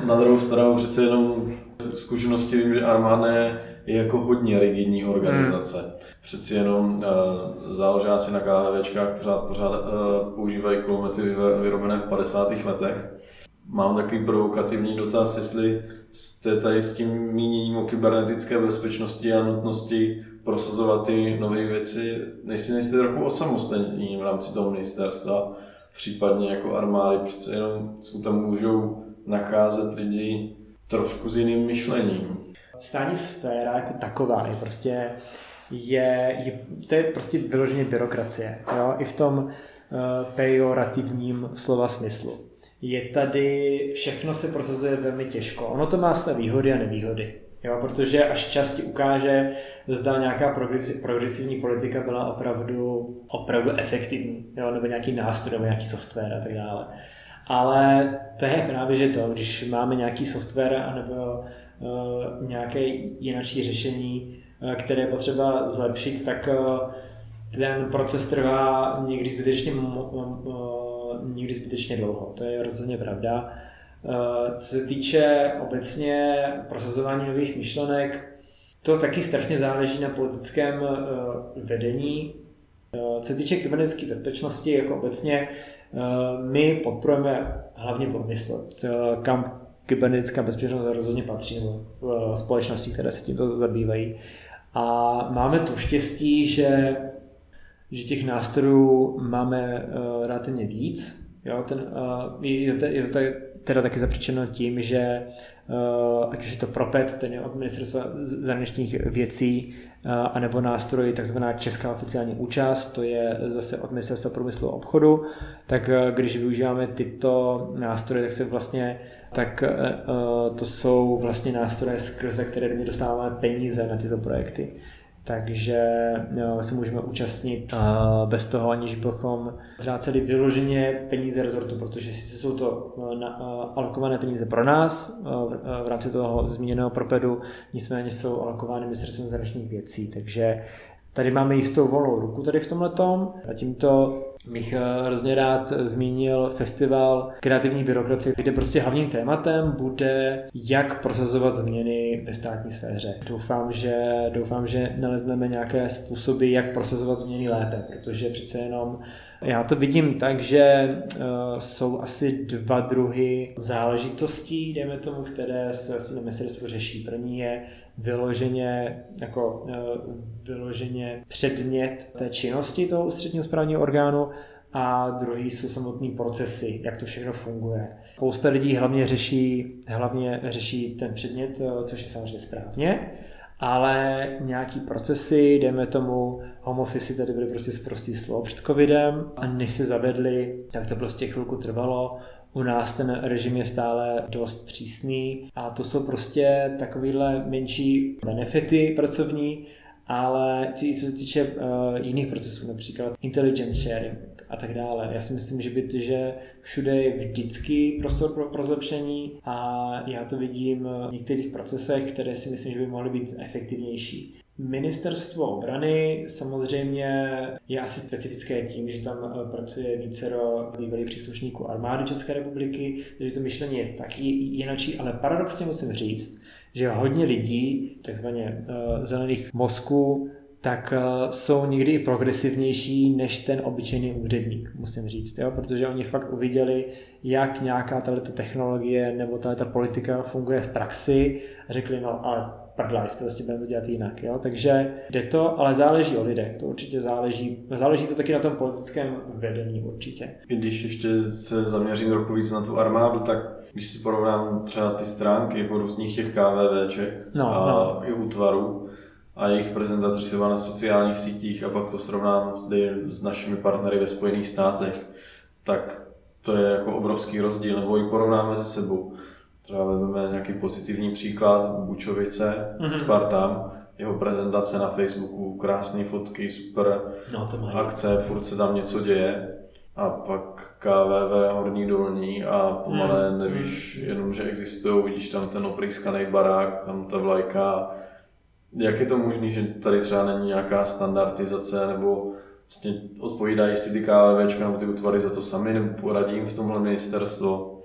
Speaker 1: na druhou stranu přece jenom zkušenosti vím, že armáda je jako hodně rigidní organizace. Hmm. Přeci jenom uh, záložáci na KHVčkách pořád, pořád uh, používají kulomety vyrobené v 50. letech. Mám takový provokativní dotaz, jestli jste tady s tím míněním o kybernetické bezpečnosti a nutnosti prosazovat ty nové věci, nejsi nejste trochu osamostatní v rámci toho ministerstva, případně jako armády, protože jenom jsou tam můžou nacházet lidi trošku s jiným myšlením.
Speaker 2: Stání sféra jako taková je prostě je, je to je prostě vyloženě byrokracie, jo? i v tom uh, pejorativním slova smyslu. Je tady, všechno se prosazuje velmi těžko. Ono to má své výhody a nevýhody. Jo, protože až častěji ukáže, zda nějaká progresivní politika byla opravdu, opravdu efektivní, jo, nebo nějaký nástroj, nebo nějaký software a tak dále. Ale to je právě, že to, když máme nějaký software nebo uh, nějaké jinačí řešení, které je potřeba zlepšit, tak ten proces trvá někdy zbytečně, někdy zbytečně dlouho. To je rozhodně pravda. Co se týče obecně prosazování nových myšlenek, to taky strašně záleží na politickém vedení. Co se týče kybernetické bezpečnosti, jako obecně, my podporujeme hlavně průmysl, kam kybernetická bezpečnost rozhodně patří, nebo společnosti, které se tímto zabývají. A máme tu štěstí, že, že těch nástrojů máme uh, relativně víc. Jo, ten, uh, je, to, je to teda taky zapříčeno tím, že uh, ať už je to PROPET, ten je od ministerstva zahraničních věcí, uh, anebo nástroj takzvaná česká oficiální účast, to je zase od ministerstva průmyslu a obchodu, tak uh, když využíváme tyto nástroje, tak se vlastně tak to jsou vlastně nástroje, skrze které my dostáváme peníze na tyto projekty takže no, se můžeme účastnit bez toho, aniž bychom ztráceli vyloženě peníze rezortu, protože sice jsou to uh, alokované peníze pro nás v rámci toho zmíněného propedu, nicméně jsou alokovány ministerstvem zahraničních věcí, takže tady máme jistou volnou ruku tady v tomhle a tímto bych eh, hrozně rád zmínil festival kreativní byrokracie, kde prostě hlavním tématem bude, jak prosazovat změny ve státní sféře. Doufám, že, doufám, že nalezneme nějaké způsoby, jak prosazovat změny lépe, protože přece jenom já to vidím tak, že uh, jsou asi dva druhy záležitostí, dejme tomu, které se asi na ministerstvu řeší. První je vyloženě, jako, uh, vyloženě předmět té činnosti toho ústředního správního orgánu a druhý jsou samotné procesy, jak to všechno funguje. Spousta lidí hlavně řeší, hlavně řeší ten předmět, eh, což je samozřejmě správně, ale nějaký procesy, dejme tomu, home office tady byly prostě zprostý slovo před covidem a než se zavedli, tak to prostě chvilku trvalo. U nás ten režim je stále dost přísný a to jsou prostě takovýhle menší benefity pracovní, ale co se týče uh, jiných procesů, například intelligence sharing a tak dále, já si myslím, že, by, že všude je vždycky prostor pro, pro zlepšení a já to vidím v některých procesech, které si myslím, že by mohly být efektivnější. Ministerstvo obrany samozřejmě je asi specifické tím, že tam eh, pracuje vícero bývalých příslušníků armády České republiky, takže to myšlení je taky jinačí, ale paradoxně musím říct, že hodně lidí, takzvaně uh, zelených mozků, tak uh, jsou někdy i progresivnější než ten obyčejný úředník, musím říct, jo? protože oni fakt uviděli, jak nějaká tato technologie nebo tato politika funguje v praxi a řekli, no ale prdlajs, prostě budeme to dělat jinak. Jo? Takže jde to, ale záleží o lidech, to určitě záleží. Záleží to taky na tom politickém vedení určitě.
Speaker 1: Když ještě se zaměřím trochu víc na tu armádu, tak když si porovnám třeba ty stránky jako různých těch KVVček no, a no. i útvarů a jejich prezentaci na sociálních sítích a pak to srovnám s našimi partnery ve Spojených státech, tak to je jako obrovský rozdíl, nebo i porovnáme se sebou. Třeba vezmeme nějaký pozitivní příklad Bučovice, mm-hmm. Spartam, jeho prezentace na Facebooku, krásné fotky, super no, to akce, furt se tam něco děje a pak KVV horní dolní a pomalé mm. nevíš jenom, že existují, vidíš tam ten oprýskaný barák, tam ta vlajka. Jak je to možné, že tady třeba není nějaká standardizace nebo vlastně odpovídají si ty KVVčka nebo ty útvary za to sami nebo poradí jim v tomhle ministerstvo?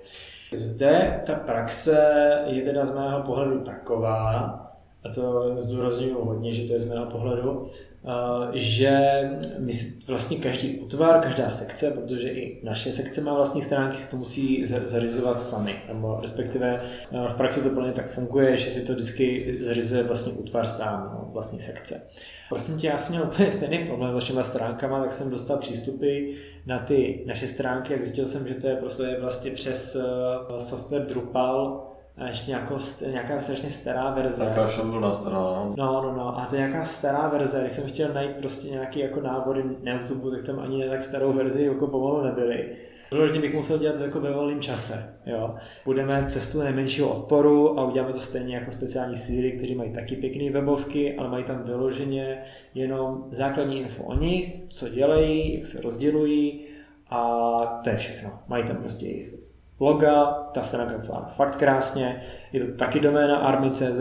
Speaker 2: Zde ta praxe je teda z mého pohledu taková, a to zdůraznuju hodně, že to je z mého pohledu, Eh, že my si vlastně každý útvar, každá sekce, protože i naše sekce má vlastní stránky, si to musí zařizovat sami, nebo respektive eh, v praxi to plně tak funguje, že si to vždycky zařizuje vlastní útvar sám, no, vlastní sekce. Prosím tě, já jsem měl úplně stejný problém s vašimi stránkama, tak jsem dostal přístupy na ty naše stránky a zjistil jsem, že to je prostě vlastně přes eh, software Drupal, a ještě nějakou, nějaká strašně stará verze.
Speaker 1: Nějaká šablona stará. No.
Speaker 2: no, no, no. A to je nějaká stará verze. Když jsem chtěl najít prostě nějaký jako návody na YouTube, tak tam ani tak starou verzi jako pomalu nebyly. Vyloženě bych musel dělat jako ve volném čase. Jo. Budeme cestu nejmenšího odporu a uděláme to stejně jako speciální síly, kteří mají taky pěkné webovky, ale mají tam vyloženě jenom základní info o nich, co dělají, jak se rozdělují a to je všechno. Mají tam prostě jejich loga, ta stránka vypadá fakt krásně, je to taky doména army.cz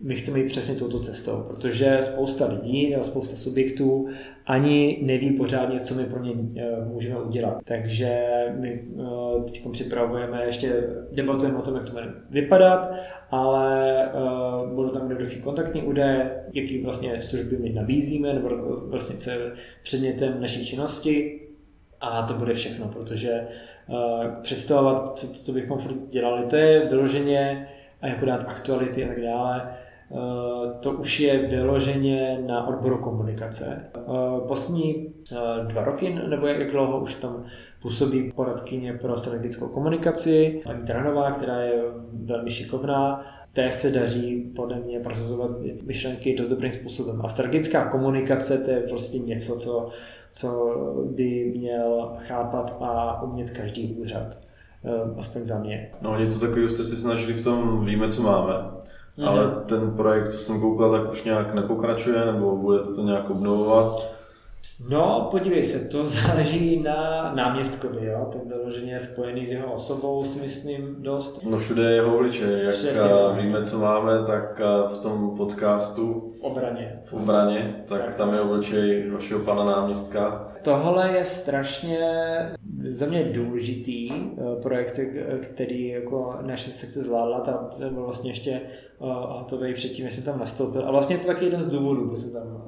Speaker 2: my chceme jít přesně touto cestou, protože spousta lidí nebo spousta subjektů ani neví pořádně, co my pro ně eh, můžeme udělat. Takže my eh, teď připravujeme, ještě debatujeme o tom, jak to bude vypadat, ale uh, budou tam jednoduchý kontaktní údaje, jaký vlastně služby my nabízíme, nebo vlastně co je předmětem naší činnosti a to bude všechno, protože uh, představovat, co, co bychom dělali, to je vyloženě a jako dát aktuality a tak dále, Eh, to už je vyloženě na odboru komunikace. Eh, poslední eh, dva roky, nebo jak dlouho už tam působí poradkyně pro strategickou komunikaci, paní Tranová, která je velmi šikovná, té se daří podle mě prosazovat myšlenky dost dobrým způsobem. A strategická komunikace to je prostě něco, co, co by měl chápat a umět každý úřad. Aspoň za mě.
Speaker 1: No něco takového jste si snažili v tom Víme, co máme mm-hmm. ale ten projekt, co jsem koukal, tak už nějak nepokračuje, nebo budete to nějak obnovovat?
Speaker 2: No, podívej se, to záleží na náměstkovi, jo? ten vyloženě je spojený s jeho osobou, si myslím, dost.
Speaker 1: No všude je jeho obličej, jak Přesně. víme, co máme, tak v tom podcastu
Speaker 2: v obraně.
Speaker 1: V obraně, tak, tak. tam je obličej vašeho pana náměstka.
Speaker 2: Tohle je strašně za mě důležitý eh, projekt, který jako naše sekce zvládla, tam byl vlastně ještě hotový předtím, než jsem tam nastoupil. A vlastně je to taky jeden z důvodů, proč jsem tam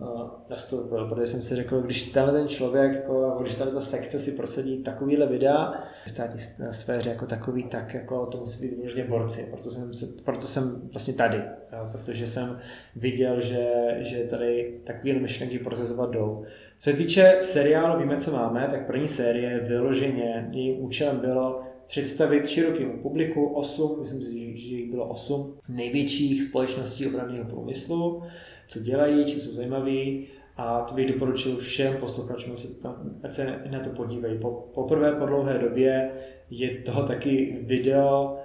Speaker 2: nastoupil, protože jsem si řekl, když tenhle ten člověk, jako, když tahle ta sekce si prosadí takovýhle videa v státní sféře jako takový, tak jako to musí být vyloženě borci. Proto jsem, se, proto jsem vlastně tady, jo, protože jsem viděl, že, že tady takovýhle myšlenky procesovat jdou. Co se týče seriálu Víme, co máme, tak první série vyloženě, jejím účelem bylo představit širokému publiku osm, myslím si, že jich bylo osm největších společností obranného průmyslu, co dělají, čím jsou zajímaví a to bych doporučil všem posluchačům, ať se na to podívají. Po, poprvé po dlouhé době je toho taky video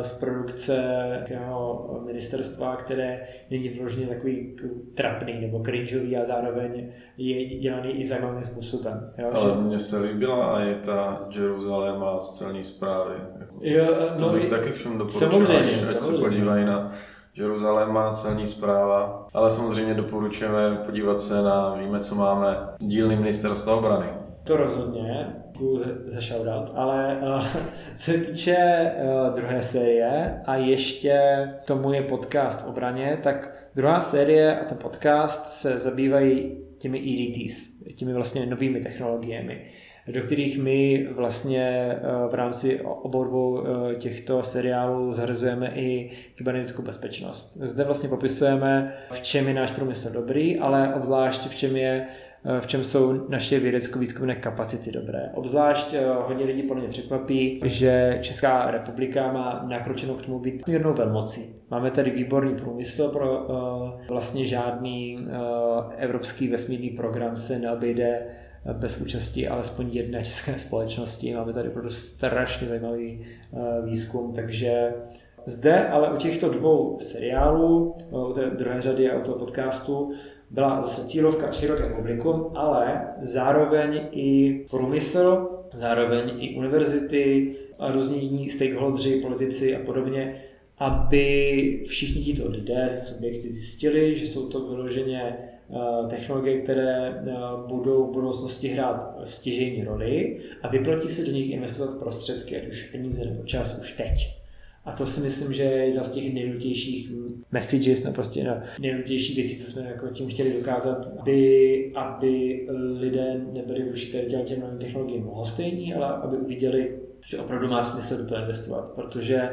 Speaker 2: z produkce nějakého ministerstva, které není vložně takový trapný nebo cringeový a zároveň je dělaný i zajímavým způsobem.
Speaker 1: Jo? Ale že... mně se líbila i ta Jeruzaléma z celní zprávy.
Speaker 2: Jo,
Speaker 1: no, to bych i... taky všem doporučil, samozřejmě, až, samozřejmě. ať se podívají na Jeruzaléma, celní zpráva, ale samozřejmě doporučujeme podívat se na Víme, co máme, dílny ministerstva obrany.
Speaker 2: To rozhodně, děkuju za, za shoutout, ale uh, co se týče uh, druhé série a ještě tomu je podcast obraně, tak druhá série a ten podcast se zabývají těmi EDTs, těmi vlastně novými technologiemi do kterých my vlastně v rámci obou dvou těchto seriálů zařazujeme i kybernetickou bezpečnost. Zde vlastně popisujeme, v čem je náš průmysl dobrý, ale obzvlášť v čem je v čem jsou naše vědecko-výzkumné kapacity dobré. Obzvlášť eh, hodně lidí podle mě překvapí, že Česká republika má nakročenou k tomu být mírnou velmocí. Máme tady výborný průmysl, pro uh, vlastně žádný evropský vesmírný program se neobejde bez účasti alespoň jedné české společnosti. Máme tady opravdu strašně zajímavý výzkum, takže zde ale u těchto dvou seriálů, u té druhé řady a u toho podcastu, byla zase cílovka široké publikum, ale zároveň i průmysl, zároveň i univerzity a různí jiní stakeholdři, politici a podobně, aby všichni tito lidé, subjekty zjistili, že jsou to vyloženě eh, technologie, které eh, budou v budoucnosti hrát stěžejní roli a vyplatí se do nich investovat prostředky, ať už peníze nebo čas už teď. A to si myslím, že je jedna z těch nejdůležitějších messages, no prostě no, nejdůležitější věcí, co jsme jako tím chtěli dokázat, aby, aby lidé nebyli vůči těm novým technologiím stejní, ale aby uviděli, že opravdu má smysl do toho investovat, protože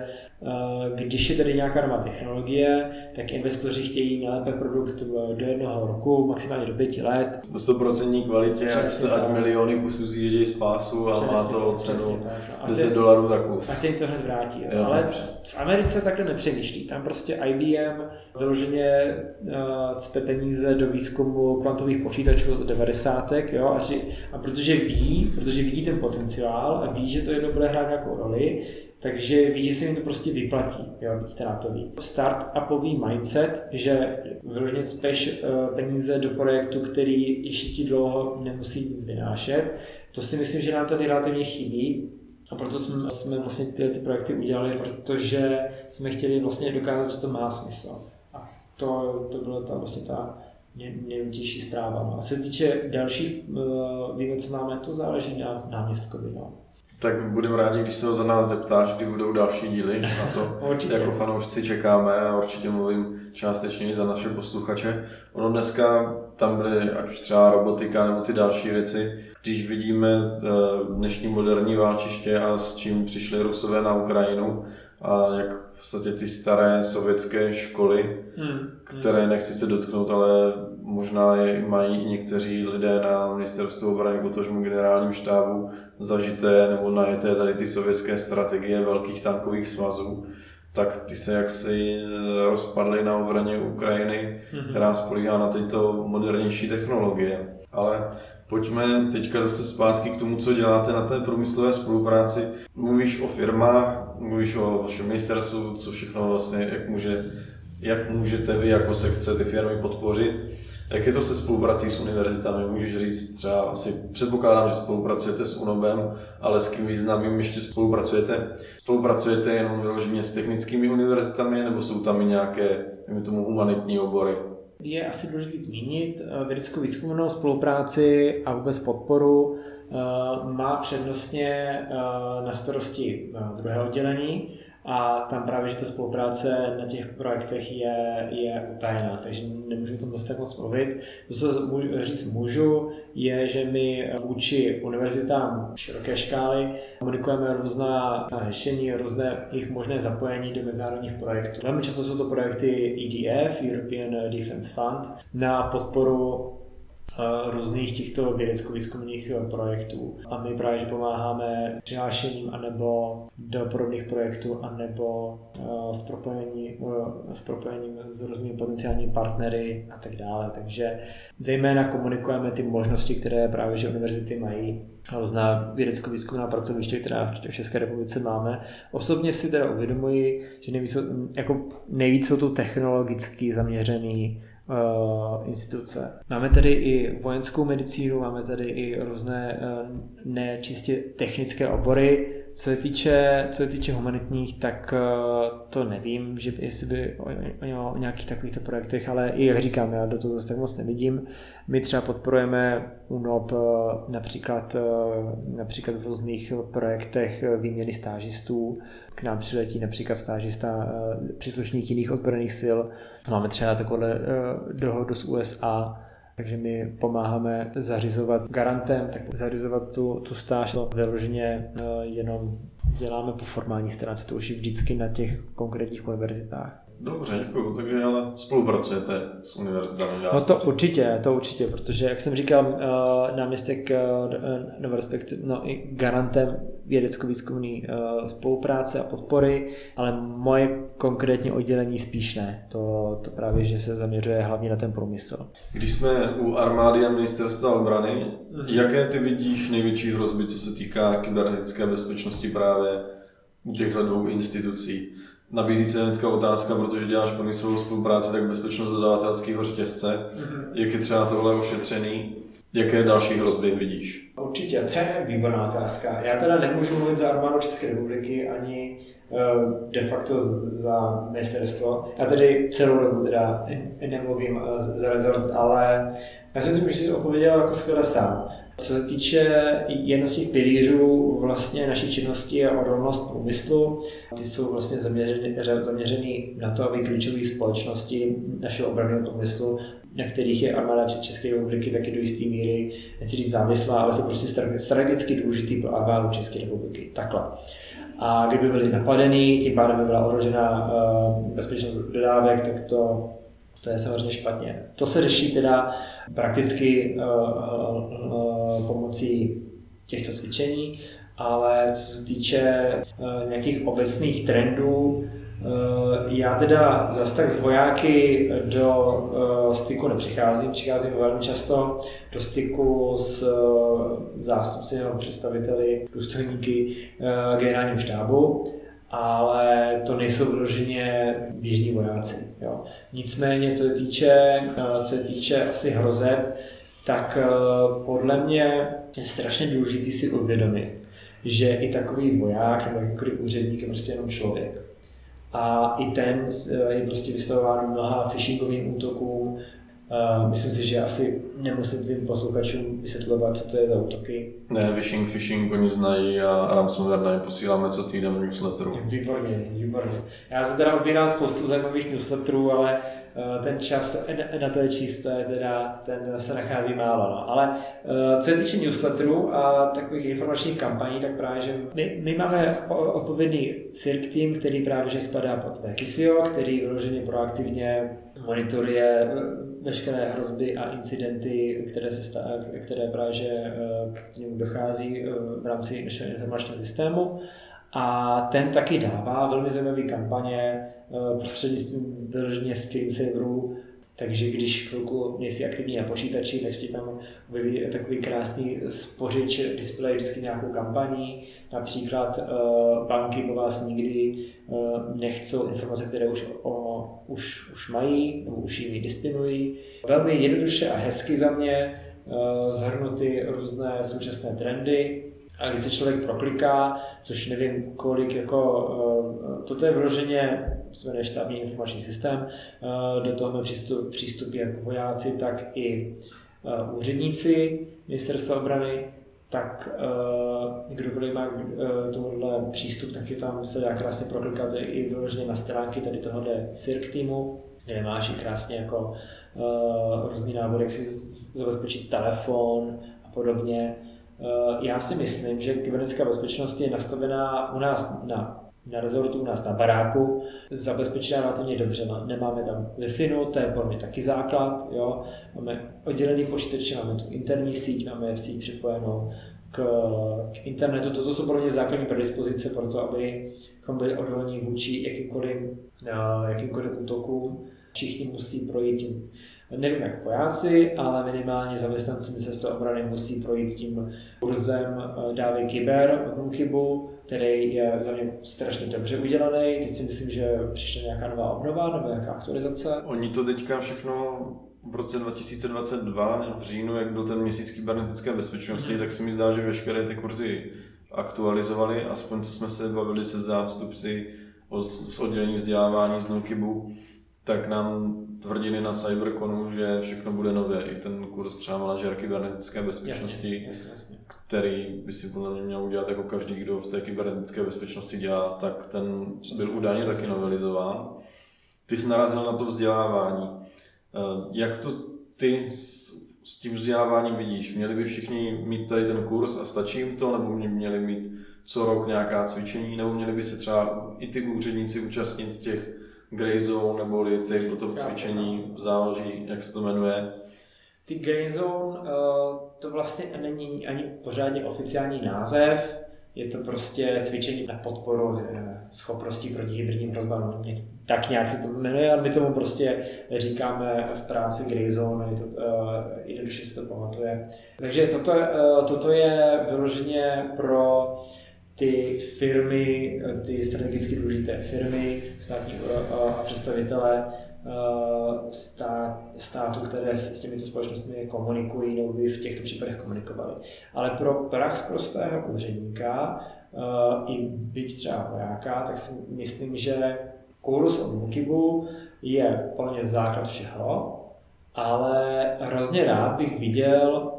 Speaker 2: když je tady nějaká nová technologie, tak investoři chtějí nejlépe produkt do jednoho roku, maximálně do pěti let.
Speaker 1: V 100% kvalitě, ať, se, ať miliony kusů zjíždějí z pásu a přesně, má to cenu tak, no. 10 dolarů za kus.
Speaker 2: A se jim to hned vrátí. Jo, Ale v Americe takhle nepřemýšlí. Tam prostě IBM vyloženě uh, cpe peníze do výzkumu kvantových počítačů od 90. Jo, a, či, a protože ví, protože vidí ten potenciál a ví, že to jedno bude hrát nějakou roli, takže ví, že se jim to prostě vyplatí, jo, být ztrátový. Startupový mindset, že vyloženě speš uh, peníze do projektu, který ještě ti dlouho nemusí nic vynášet, to si myslím, že nám tady relativně chybí a proto jsme, jsme vlastně ty, ty projekty udělali, protože jsme chtěli vlastně dokázat, že to má smysl. to, to byla ta vlastně ta nejutější zpráva. No. A se týče dalších uh, co máme, to záleží na náměstkovi. No.
Speaker 1: Tak budeme rádi, když se ho za nás zeptáš, kdy budou další díly. Na to jako fanoušci čekáme a určitě mluvím částečně i za naše posluchače. Ono dneska tam byly ať už třeba robotika nebo ty další věci. Když vidíme eh, dnešní moderní válčiště a s čím přišli Rusové na Ukrajinu, a jak v podstatě ty staré sovětské školy, hmm. které nechci se dotknout, ale možná je mají i někteří lidé na ministerstvu obrany, potažmu generálním štábu zažité nebo najeté tady ty sovětské strategie velkých tankových svazů, tak ty se jaksi rozpadly na obraně Ukrajiny, hmm. která spolíhá na tyto modernější technologie. Ale Pojďme teďka zase zpátky k tomu, co děláte na té průmyslové spolupráci. Mluvíš o firmách, mluvíš o vašem ministerstvu, co všechno vlastně, jak, může, jak můžete vy jako sekce ty firmy podpořit. Jak je to se spoluprací s univerzitami? Můžeš říct třeba, asi předpokládám, že spolupracujete s UNOBem, ale s kým významným ještě spolupracujete? Spolupracujete jenom vyloženě s technickými univerzitami, nebo jsou tam i nějaké, tomu, humanitní obory?
Speaker 2: Je asi důležité zmínit eh, vědeckou výzkumnou spolupráci a vůbec podporu eh, má přednostně eh, na starosti druhé oddělení, a tam právě, že ta spolupráce na těch projektech je, je utajená, takže nemůžu o tom dost tak moc mluvit. To, co říct můžu, je, že my vůči univerzitám široké škály komunikujeme různá řešení, různé jejich možné zapojení do mezinárodních projektů. Velmi často jsou to projekty EDF, European Defense Fund, na podporu různých těchto vědecko-výzkumných eh, projektů. A my právě že pomáháme přihlášením anebo do podobných projektů, anebo eh, s, propojení, eh, s propojením s různými potenciálními partnery a tak dále. Takže zejména komunikujeme ty možnosti, které právě že univerzity mají různá vědecko-výzkumná pracoviště, která v České republice máme. Osobně si teda uvědomuji, že nejvíc, jako nejvíc jsou tu technologicky zaměřený uh, instituce. Máme tady i vojenskou medicínu, máme tady i různé uh, nečistě technické obory, co se týče, co se týče humanitních, tak uh, to nevím, že jestli by o, o, o nějakých takovýchto projektech, ale i jak říkám, já do toho zase tak moc nevidím. My třeba podporujeme UNOP uh, například, uh, například v různých projektech výměny stážistů. K nám přiletí například stážista příslušník jiných odborných sil. Máme třeba takovou dohodu s USA, takže my pomáháme zařizovat garantem, tak zařizovat tu, tu stáž vyloženě eh, jenom děláme po formální stránce, to už je vždycky na těch konkrétních univerzitách.
Speaker 1: Dobře, děkuji. Takže ale spolupracujete s univerzitami?
Speaker 2: No to určitě, to určitě, protože jak jsem říkal, eh, náměstek, eh, nebo respektive no, i garantem vědecko-výzkumné eh, spolupráce a podpory, ale moje konkrétně oddělení spíš ne. To, to právě, že se zaměřuje hlavně na ten průmysl.
Speaker 1: Když jsme u armády a ministerstva obrany, mm-hmm. jaké ty vidíš největší hrozby, co se týká kybernetické bezpečnosti právě u těchto dvou institucí? Nabízí se hnedka otázka, protože děláš průmyslovou spolupráci, tak bezpečnost dodavatelského řetězce. Mm-hmm. Jak je třeba tohle ošetřený? Jaké další hrozby vidíš?
Speaker 2: Určitě, to je výborná otázka. Já teda nemůžu mluvit za armádu České republiky ani eh, de facto za ministerstvo. Já tedy celou dobu teda nemluvím eh, za rezort, ale já si myslím, že jsi odpověděl jako skvěle sám. Co se týče jedno z těch pilířů vlastně naší činnosti je odolnost průmyslu. Ty jsou vlastně zaměřeny, zaměřený na to, aby klíčové společnosti našeho obranného průmyslu na kterých je armáda České republiky taky do jisté míry, nechci říct závislá, ale jsou prostě strategicky důležitý pro armádu České republiky. Takhle. A kdyby byli napadení, tím pádem by byla ohrožena uh, bezpečnost dodávek, tak to, to je samozřejmě špatně. To se řeší teda prakticky uh, uh, pomocí těchto cvičení, ale co se týče nějakých obecných trendů, Eh, já teda zase tak z vojáky do eh, styku nepřicházím, přicházím velmi často do styku s eh, zástupci nebo představiteli, důstojníky generálního štábu, ale to nejsou vyloženě běžní vojáci. Jo. Nicméně, co se týče, co se týče asi hrozeb, tak podle mě je strašně důležité si uvědomit, že i takový voják nebo jakýkoliv úředník je prostě jenom člověk a i ten je prostě vystavován mnoha phishingovým útokům, Uh, myslím si, že asi nemusím tvým posluchačům vysvětlovat, co to je za útoky.
Speaker 1: Ne, phishing, phishing, oni znají a ransomware na ně posíláme co týden newsletterů.
Speaker 2: Výborně, výborně. Já se teda odbírám spoustu zajímavých newsletterů, ale ten čas na to je čisté, teda ten se nachází málo. No. Ale uh, co se týče newsletterů a takových informačních kampaní, tak právě, že my, my máme odpovědný CIRC tým, který právě že spadá pod VKISIO, který vyloženě proaktivně monitoruje veškeré hrozby a incidenty, které, se stá, které právě eh, k němu dochází eh, v rámci našeho informačního systému. A ten taky dává velmi zajímavé kampaně eh, prostřednictvím vyloženě screensaverů, takže když chvilku nejsi aktivní na počítači, tak ti tam objeví takový krásný spořič display vždycky nějakou kampaní. Například banky po vás nikdy nechcou informace, které už, o, už, už mají nebo už jimi disponují. Velmi jednoduše a hezky za mě zhrnuty různé současné trendy, a když se člověk prokliká, což nevím kolik, jako toto je vyloženě, jsme jmenuje štábní informační systém, do toho máme přístup, přístup jak vojáci, tak i úředníci ministerstva obrany, tak kdokoliv má tomuhle přístup, tak je tam se dá krásně proklikat i vyloženě na stránky tady tohohle CIRC týmu, kde máš i krásně jako různý nábor, jak si zabezpečit telefon a podobně. Uh, já si myslím, že kybernetická bezpečnost je nastavená u nás na na rezortu u nás na baráku, zabezpečená relativně dobře. No, nemáme tam wi to je pro mě taky základ. Jo. Máme oddělený počítače, máme tu interní síť, máme síť připojenou k, k internetu. Toto jsou pro mě základní predispozice pro to, abychom byli odolní vůči jakýmkoliv, jakýmkoliv útokům. Všichni musí projít tím nevím jak vojáci, ale minimálně zaměstnanci ministerstva obrany musí projít tím kurzem eh, Dávy Kyber od chybu, který je za mě strašně dobře udělaný. Teď si myslím, že přišla nějaká nová obnova nebo nějaká aktualizace.
Speaker 1: Oni to teďka všechno v roce 2022, v říjnu, jak byl ten měsíc kybernetické bezpečnosti, mm. tak se mi zdá, že veškeré ty kurzy aktualizovali, aspoň co jsme se bavili se zástupci z oddělení vzdělávání z NUKIBu, tak nám tvrdili na Cyberconu, že všechno bude nové. I ten kurz třeba manažer kybernetické bezpečnosti,
Speaker 2: jasně, jasně, jasně.
Speaker 1: který by si podle mě měl udělat jako každý, kdo v té kybernetické bezpečnosti dělá, tak ten byl údajně taky novelizován. Ty jsi narazil na to vzdělávání. Eh, jak to ty s tím vzděláváním vidíš? Měli by všichni mít tady ten kurz a stačí jim to, nebo měli mít co rok nějaká cvičení, nebo měli by se třeba i ty úředníci účastnit těch Grey Zone neboli ty pro to cvičení, záleží, jak se to jmenuje.
Speaker 2: Ty Grey Zone, uh, to vlastně není ani pořádně oficiální název, je to prostě cvičení na podporu eh, schopností proti hybridním hrozbám. Tak nějak se to jmenuje, ale my tomu prostě říkáme v práci Grey Zone, je to, uh, jednoduše se to pamatuje. Takže toto, uh, toto je vyloženě pro ty firmy, ty strategicky důležité firmy, státní a představitele stát, státu, které s těmito společnostmi komunikují nebo by v těchto případech komunikovali. Ale pro prax prostého úředníka i byť třeba vojáka, tak si myslím, že kurz od Mukibu je mě základ všeho, ale hrozně rád bych viděl,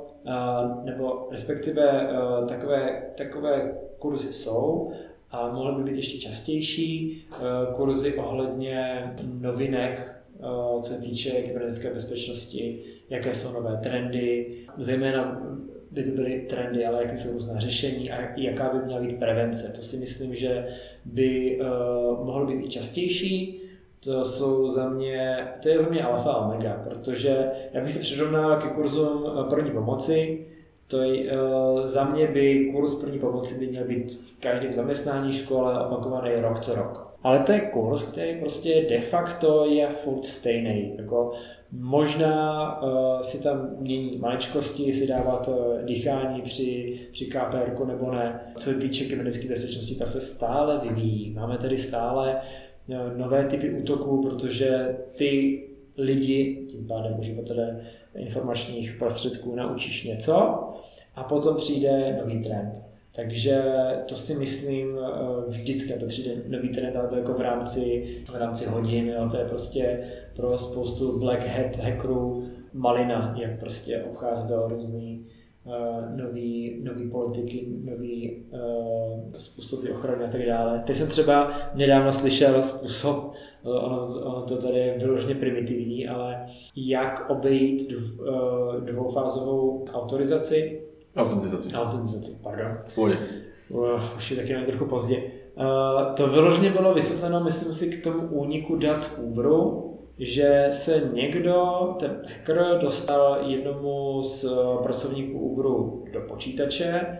Speaker 2: nebo respektive takové, takové kurzy jsou a mohly by být ještě častější. Eh, kurzy ohledně novinek, eh, co se týče kybernetické bezpečnosti, jaké jsou nové trendy, zejména by to byly trendy, ale jaké jsou různá řešení a jaká by měla být prevence. To si myslím, že by mohlo být i častější. To jsou za mě, to je za mě alfa a omega, protože já bych si přirovnal ke kurzům první pomoci, to je, uh, za mě by kurz první pomoci by měl být v každém zaměstnání škole opakovaný rok co rok. Ale to je kurz, který prostě de facto je furt stejný. Jako možná uh, si tam mění maličkosti, si dávat uh, dýchání při, při KPR nebo ne. Co se týče kybernetické bezpečnosti, ta se stále vyvíjí. Máme tady stále uh, nové typy útoků, protože ty lidi, tím pádem uživatelé informačních prostředků naučíš něco a potom přijde nový trend. Takže to si myslím vždycky, a to přijde nový trend, ale to jako v rámci, v rámci hodin, jo, to je prostě pro spoustu black hat hackerů malina, jak prostě obcházet různý uh, nový, nový politiky, nový uh, způsoby ochrany a tak dále. Teď jsem třeba nedávno slyšel způsob, ono, ono to tady je vyloženě primitivní, ale jak obejít dv, uh, dvoufázovou autorizaci.
Speaker 1: Autentizaci.
Speaker 2: Autentizaci, pardon.
Speaker 1: V pohodě.
Speaker 2: Uh, už je taky trochu pozdě. To vyloženě bylo vysvětleno, myslím si, k tomu úniku dat z Uberu, že se někdo, ten hacker, dostal jednomu z eh, pracovníků Uberu do počítače,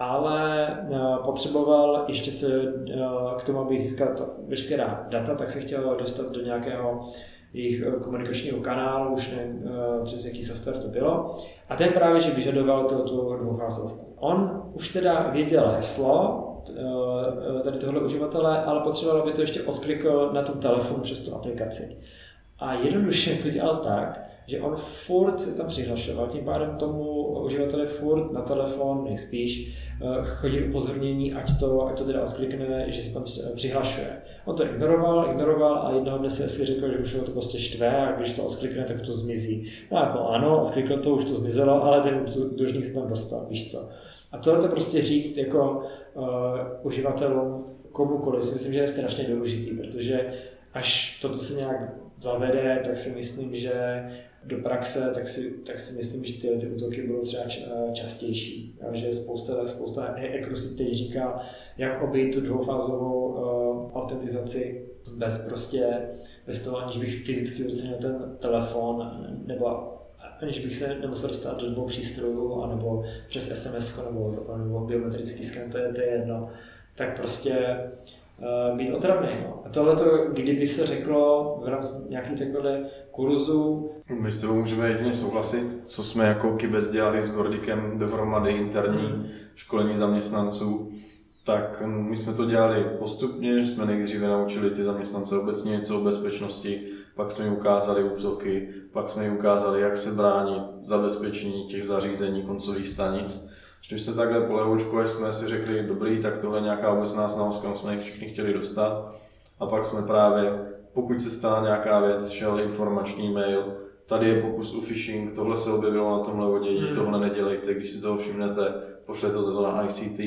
Speaker 2: ale eh, potřeboval ještě se eh, k tomu, aby získal veškerá data, tak se chtěl dostat do nějakého jejich komunikačního kanálu, už nevím, přes jaký software to bylo. A ten právě, že vyžadoval tu, tu dvoufázovku. On už teda věděl heslo, tady tohle uživatele, ale potřeboval, aby to ještě odklikl na tom telefonu přes tu aplikaci. A jednoduše to dělal tak, že on furt se tam přihlašoval, tím pádem tomu uživateli furt na telefon nejspíš eh, chodí upozornění, ať to, ať to teda odklikne, že se tam přihlašuje. On to ignoroval, ignoroval a jednoho dne si asi řekl, že už ho to prostě štve a když to odklikne, tak to zmizí. No jako ano, odklikl to, už to zmizelo, ale ten dlužník se tam dostal, víš co. A tohle to prostě říct jako uh, uživatelům komukoliv si myslím, že je strašně důležitý, protože až toto se nějak zavede, tak si myslím, že do praxe, tak si, tak si myslím, že tyhle ty útoky budou třeba častější. A že spousta, spousta hackerů si teď říká, jak obejít tu dvoufázovou uh, autentizaci bez prostě, bez toho, aniž bych fyzicky měl ten telefon, nebo aniž bych se nemusel dostat do dvou přístrojů, anebo přes SMS nebo, nebo biometrický sken, to je, to je jedno, tak prostě uh, být otravný. No. A tohle, kdyby se řeklo v rámci nějakých takových kurzů.
Speaker 1: My s tebou můžeme jedině souhlasit, co jsme jako Kybez dělali s Gordikem dohromady interní hmm. školení zaměstnanců, tak my jsme to dělali postupně, že jsme nejdříve naučili ty zaměstnance obecně něco o bezpečnosti, pak jsme jim ukázali útoky, pak jsme jim ukázali, jak se bránit, zabezpečení těch zařízení koncových stanic když se takhle po levoučku, až jsme si řekli, dobrý, tak tohle je nějaká obecná znalost, kam jsme jich všichni chtěli dostat. A pak jsme právě, pokud se stala nějaká věc, šel informační mail, tady je pokus o phishing, tohle se objevilo na tomhle lodění, hmm. tohle nedělejte, když si toho všimnete, pošlete to na ICT.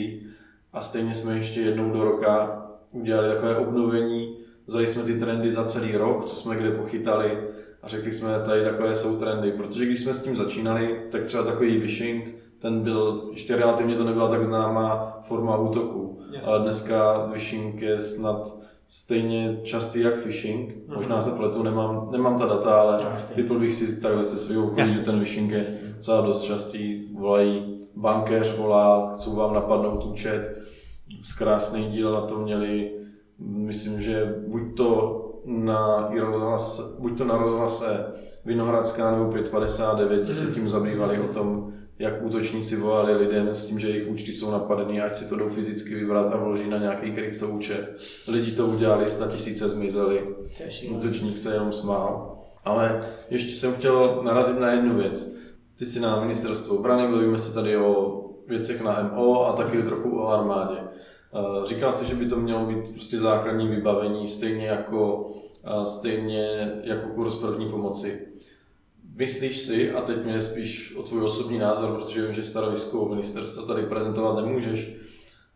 Speaker 1: A stejně jsme ještě jednou do roka udělali takové obnovení, vzali jsme ty trendy za celý rok, co jsme kde pochytali a řekli jsme, tady takové jsou trendy, protože když jsme s tím začínali, tak třeba takový phishing, ten byl, ještě relativně to nebyla tak známá forma útoku, Jasně. ale dneska phishing je snad stejně častý jak phishing. Mm-hmm. Možná se pletu, nemám, nemám ta data, ale typl bych si takhle se svého okolí, že ten phishing je docela dost častý. Volají, bankéř volá, chcou vám napadnout účet. Z krásný díl na to měli, myslím, že buď to na, rozhlas, buď to na rozhlase Vinohradská nebo 559, mm. se tím zabývali o tom, jak útočníci volali lidem s tím, že jejich účty jsou napadený, ať si to jdou fyzicky vybrat a vloží na nějaký kryptoúčet. Lidi to udělali, sta tisíce zmizeli, útočník se jenom smál. Ale ještě jsem chtěl narazit na jednu věc. Ty jsi na ministerstvu obrany, bavíme se tady o věcech na MO a taky trochu o armádě. Eh, říkal jsi, že by to mělo být prostě základní vybavení, stejně jako, eh, stejně jako kurz první pomoci. Myslíš si, a teď mě spíš o tvůj osobní názor, protože vím, že stanovisko ministerstva tady prezentovat nemůžeš,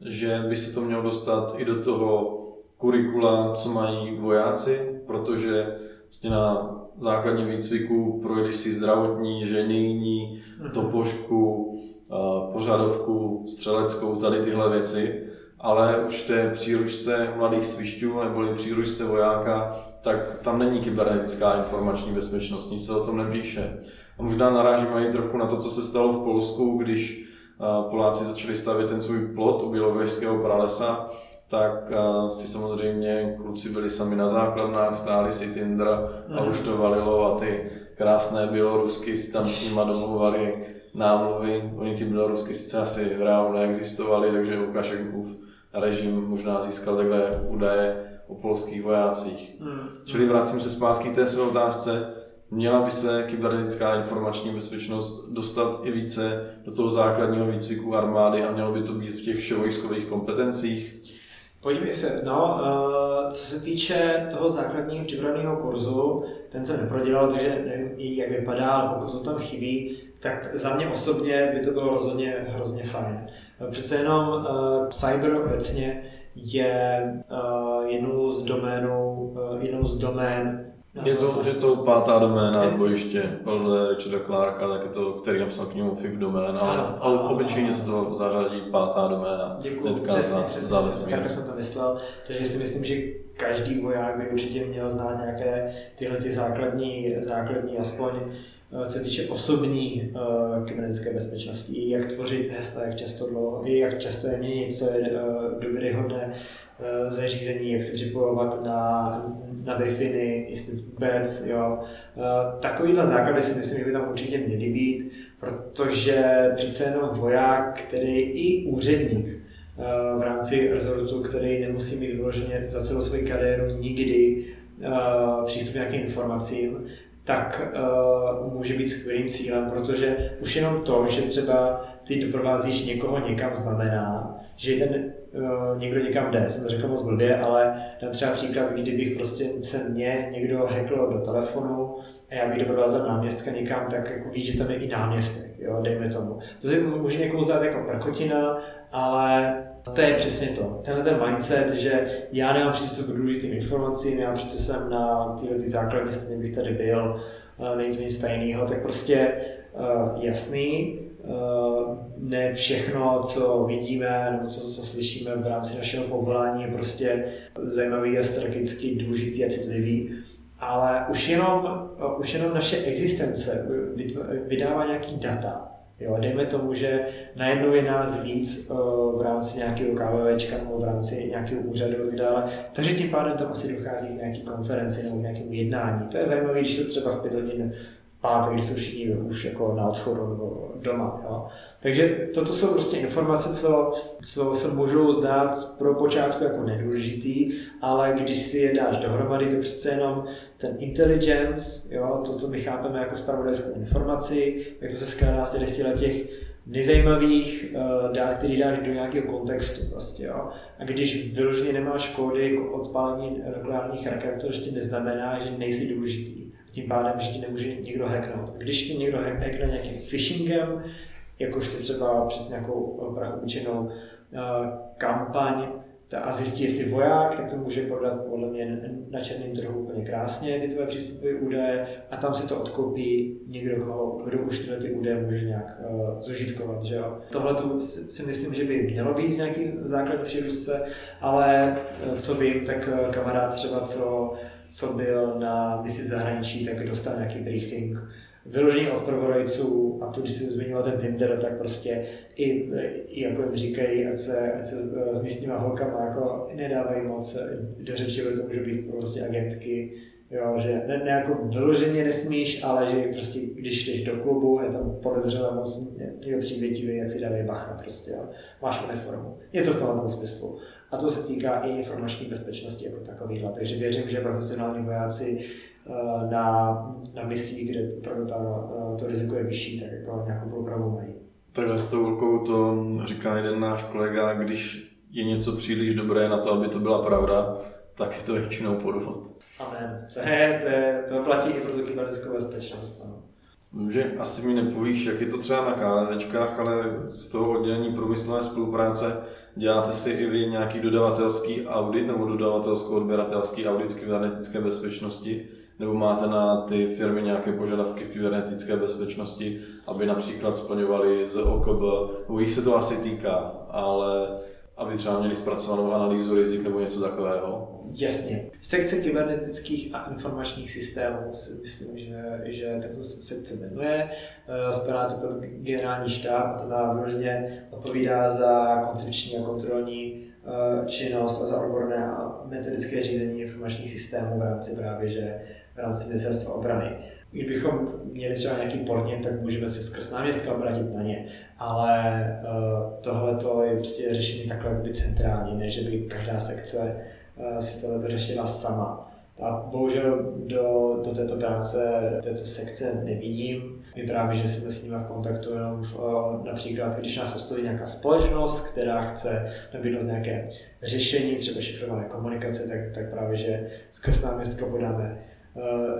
Speaker 1: že by se to mělo dostat i do toho kurikula, co mají vojáci, protože vlastně na základním výcviku projdeš si zdravotní, ženijní, mhm. topošku, pořadovku, střeleckou, tady tyhle věci, ale už té příručce mladých svišťů neboli příručce vojáka tak tam není kybernetická informační bezpečnost, nic se o tom nepíše. A možná narážíme i trochu na to, co se stalo v Polsku, když Poláci začali stavět ten svůj plot u Bělověžského pralesa, tak si samozřejmě kluci byli sami na základnách, stáli si Tinder a už to valilo a ty krásné bělorusky si tam s nima domluvali námluvy. Oni ty bělorusky sice asi v reálu neexistovali, takže Lukašenkův režim možná získal takhle údaje o polských vojácích. Hmm. Čili vracím se zpátky k té své otázce. Měla by se kybernetická informační bezpečnost dostat i více do toho základního výcviku armády a mělo by to být v těch vševojskových kompetencích?
Speaker 2: Podívej se, no, uh, co se týče toho základního připraveného kurzu, ten jsem neprodělal, takže nevím, jak vypadá, ale pokud to tam chybí, tak za mě osobně by to bylo rozhodně hrozně fajn. Přece jenom uh, cyber obecně je uh, jednou z doménů, uh, jednou z domén
Speaker 1: je to, je to pátá doména bojiště podle Richarda Clarka, tak je to, který napsal knihu Fifth Domain, ale, ale obyčejně se to zařadí pátá doména.
Speaker 2: Děkuji, přesně, přesně, tak jsem to myslel. Takže si myslím, že každý voják by určitě měl znát nějaké tyhle ty základní, základní aspoň eh, co se týče osobní uh, kybernetické bezpečnosti, jak tvořit hesla, jak často dlouho, jak často je měnit, co je uh, důvěryhodné, Eh, zařízení, jak se připojovat na, na Wi-Fi, jestli vůbec, jo. Eh, takovýhle základy si myslím, že by tam určitě měly být, protože přece jenom voják, který i úředník eh, v rámci rezortu, který nemusí mít vyloženě za celou svou kariéru nikdy přístup k nějakým informacím, tak uh, může být skvělým cílem, protože už jenom to, že třeba ty doprovázíš někoho někam znamená, že ten uh, někdo někam jde, jsem to řekl moc blbě, ale dám třeba příklad, kdybych prostě se mě někdo hackl do telefonu a já bych doprovázel náměstka někam, tak jako ví, že tam je i náměstek, jo, dejme tomu. To si může někomu zdát jako prkotina, ale to je přesně to. Tenhle ten mindset, že já nemám přístup k důležitým informacím, já přece jsem na této základně stejně bych tady byl, uh, není to nic tajného, tak prostě uh, jasný, Eh, ne všechno, co vidíme nebo co, co slyšíme v rámci našeho povolání je prostě zajímavý a strategicky důležitý a citlivý, ale už jenom, už jenom naše existence vydává nějaký data. Jo, dejme tomu, že najednou je nás víc uh, v rámci nějakého KVVčka nebo v rámci nějakého úřadu a tak dále, takže tím pádem tam asi dochází k nějaké konferenci nebo k nějakému jednání. To je zajímavé, když to třeba v pět hodin pátek, kdy jsou všichni už jako na odchodu nebo doma. Jo. Takže toto jsou prostě informace, co, co se můžou zdát pro počátku jako nedůležitý, ale když si je dáš dohromady, to přece jenom ten intelligence, jo, to, co my chápeme jako spravodajskou informaci, jak to se skládá z těch nejzajímavých uh, dát, který dáš do nějakého kontextu. Prostě, jo. A když vyloženě nemáš kódy k odpálení nukleárních raket, to ještě neznamená, že nejsi důležitý tím pádem, že ti nemůže někdo hacknout. Když ti někdo hackne nějakým phishingem, jakož ty třeba přes nějakou prachobyčenou uh, kampaň a zjistí, jestli voják, tak to může prodat podle mě na černém trhu úplně krásně ty tvoje přístupové údaje a tam si to odkoupí někdo, kdo, kdo už tyhle ty údaje může nějak uh, zužitkovat. Že jo? Tohle si myslím, že by mělo být v nějaký základní příručce, ale uh, co vím, tak kamarád třeba, co co byl na misi zahraničí, tak dostal nějaký briefing vyložený od pravodajců a to, když si zmiňoval ten Tinder, tak prostě i, i jako jim říkají, ať se, ať se s místníma holkama jako nedávají moc do řeči, protože to může být prostě agentky, jo, že ne, ne jako vyloženě nesmíš, ale že prostě když jdeš do klubu, je tam podezřelé moc někdo přívětivý, jak si dávají bacha prostě, jo. máš uniformu. Něco v tomhle smyslu. A to se týká i informační bezpečnosti jako takovýhle. Takže věřím, že profesionální vojáci eh, na, na misích, kde opravdu ta, eh, to riziko je vyšší, tak jako nějakou průpravu mají.
Speaker 1: Takhle s tou velkou to říká jeden náš kolega, když je něco příliš dobré na to, aby to byla pravda, tak je to většinou podvod.
Speaker 2: Amen. To, je, to, je, to platí i pro tu kybernetickou bezpečnost. No.
Speaker 1: Že asi mi nepovíš, jak je to třeba na KVčkách, ale z toho oddělení průmyslové spolupráce děláte si i vy nějaký dodavatelský audit nebo dodavatelsko-odběratelský audit kybernetické bezpečnosti? Nebo máte na ty firmy nějaké požadavky v kybernetické bezpečnosti, aby například splňovali z OKB, u jich se to asi týká, ale aby třeba měli zpracovanou analýzu rizik nebo něco takového?
Speaker 2: Jasně. Sekce kybernetických a informačních systémů si myslím, že, že tato sekce jmenuje. Eh, spadá to pod generální štáb, nám vyloženě odpovídá za koncepční a kontrolní eh, činnost a za odborné a metodické řízení informačních systémů v rámci právě, že v rámci ministerstva obrany. Kdybychom měli třeba nějaký podnět, tak můžeme se skrz náměstka obrátit na ně. Ale uh, tohle je prostě řešení takhle by centrální, ne že by každá sekce uh, si tohle řešila sama. A bohužel do, do této práce, této sekce nevidím. My právě, že jsme s nimi v kontaktu jenom v, například, když nás osloví nějaká společnost, která chce nabídnout nějaké řešení, třeba šifrované komunikace, tak, tak právě, že skrz náměstka podáme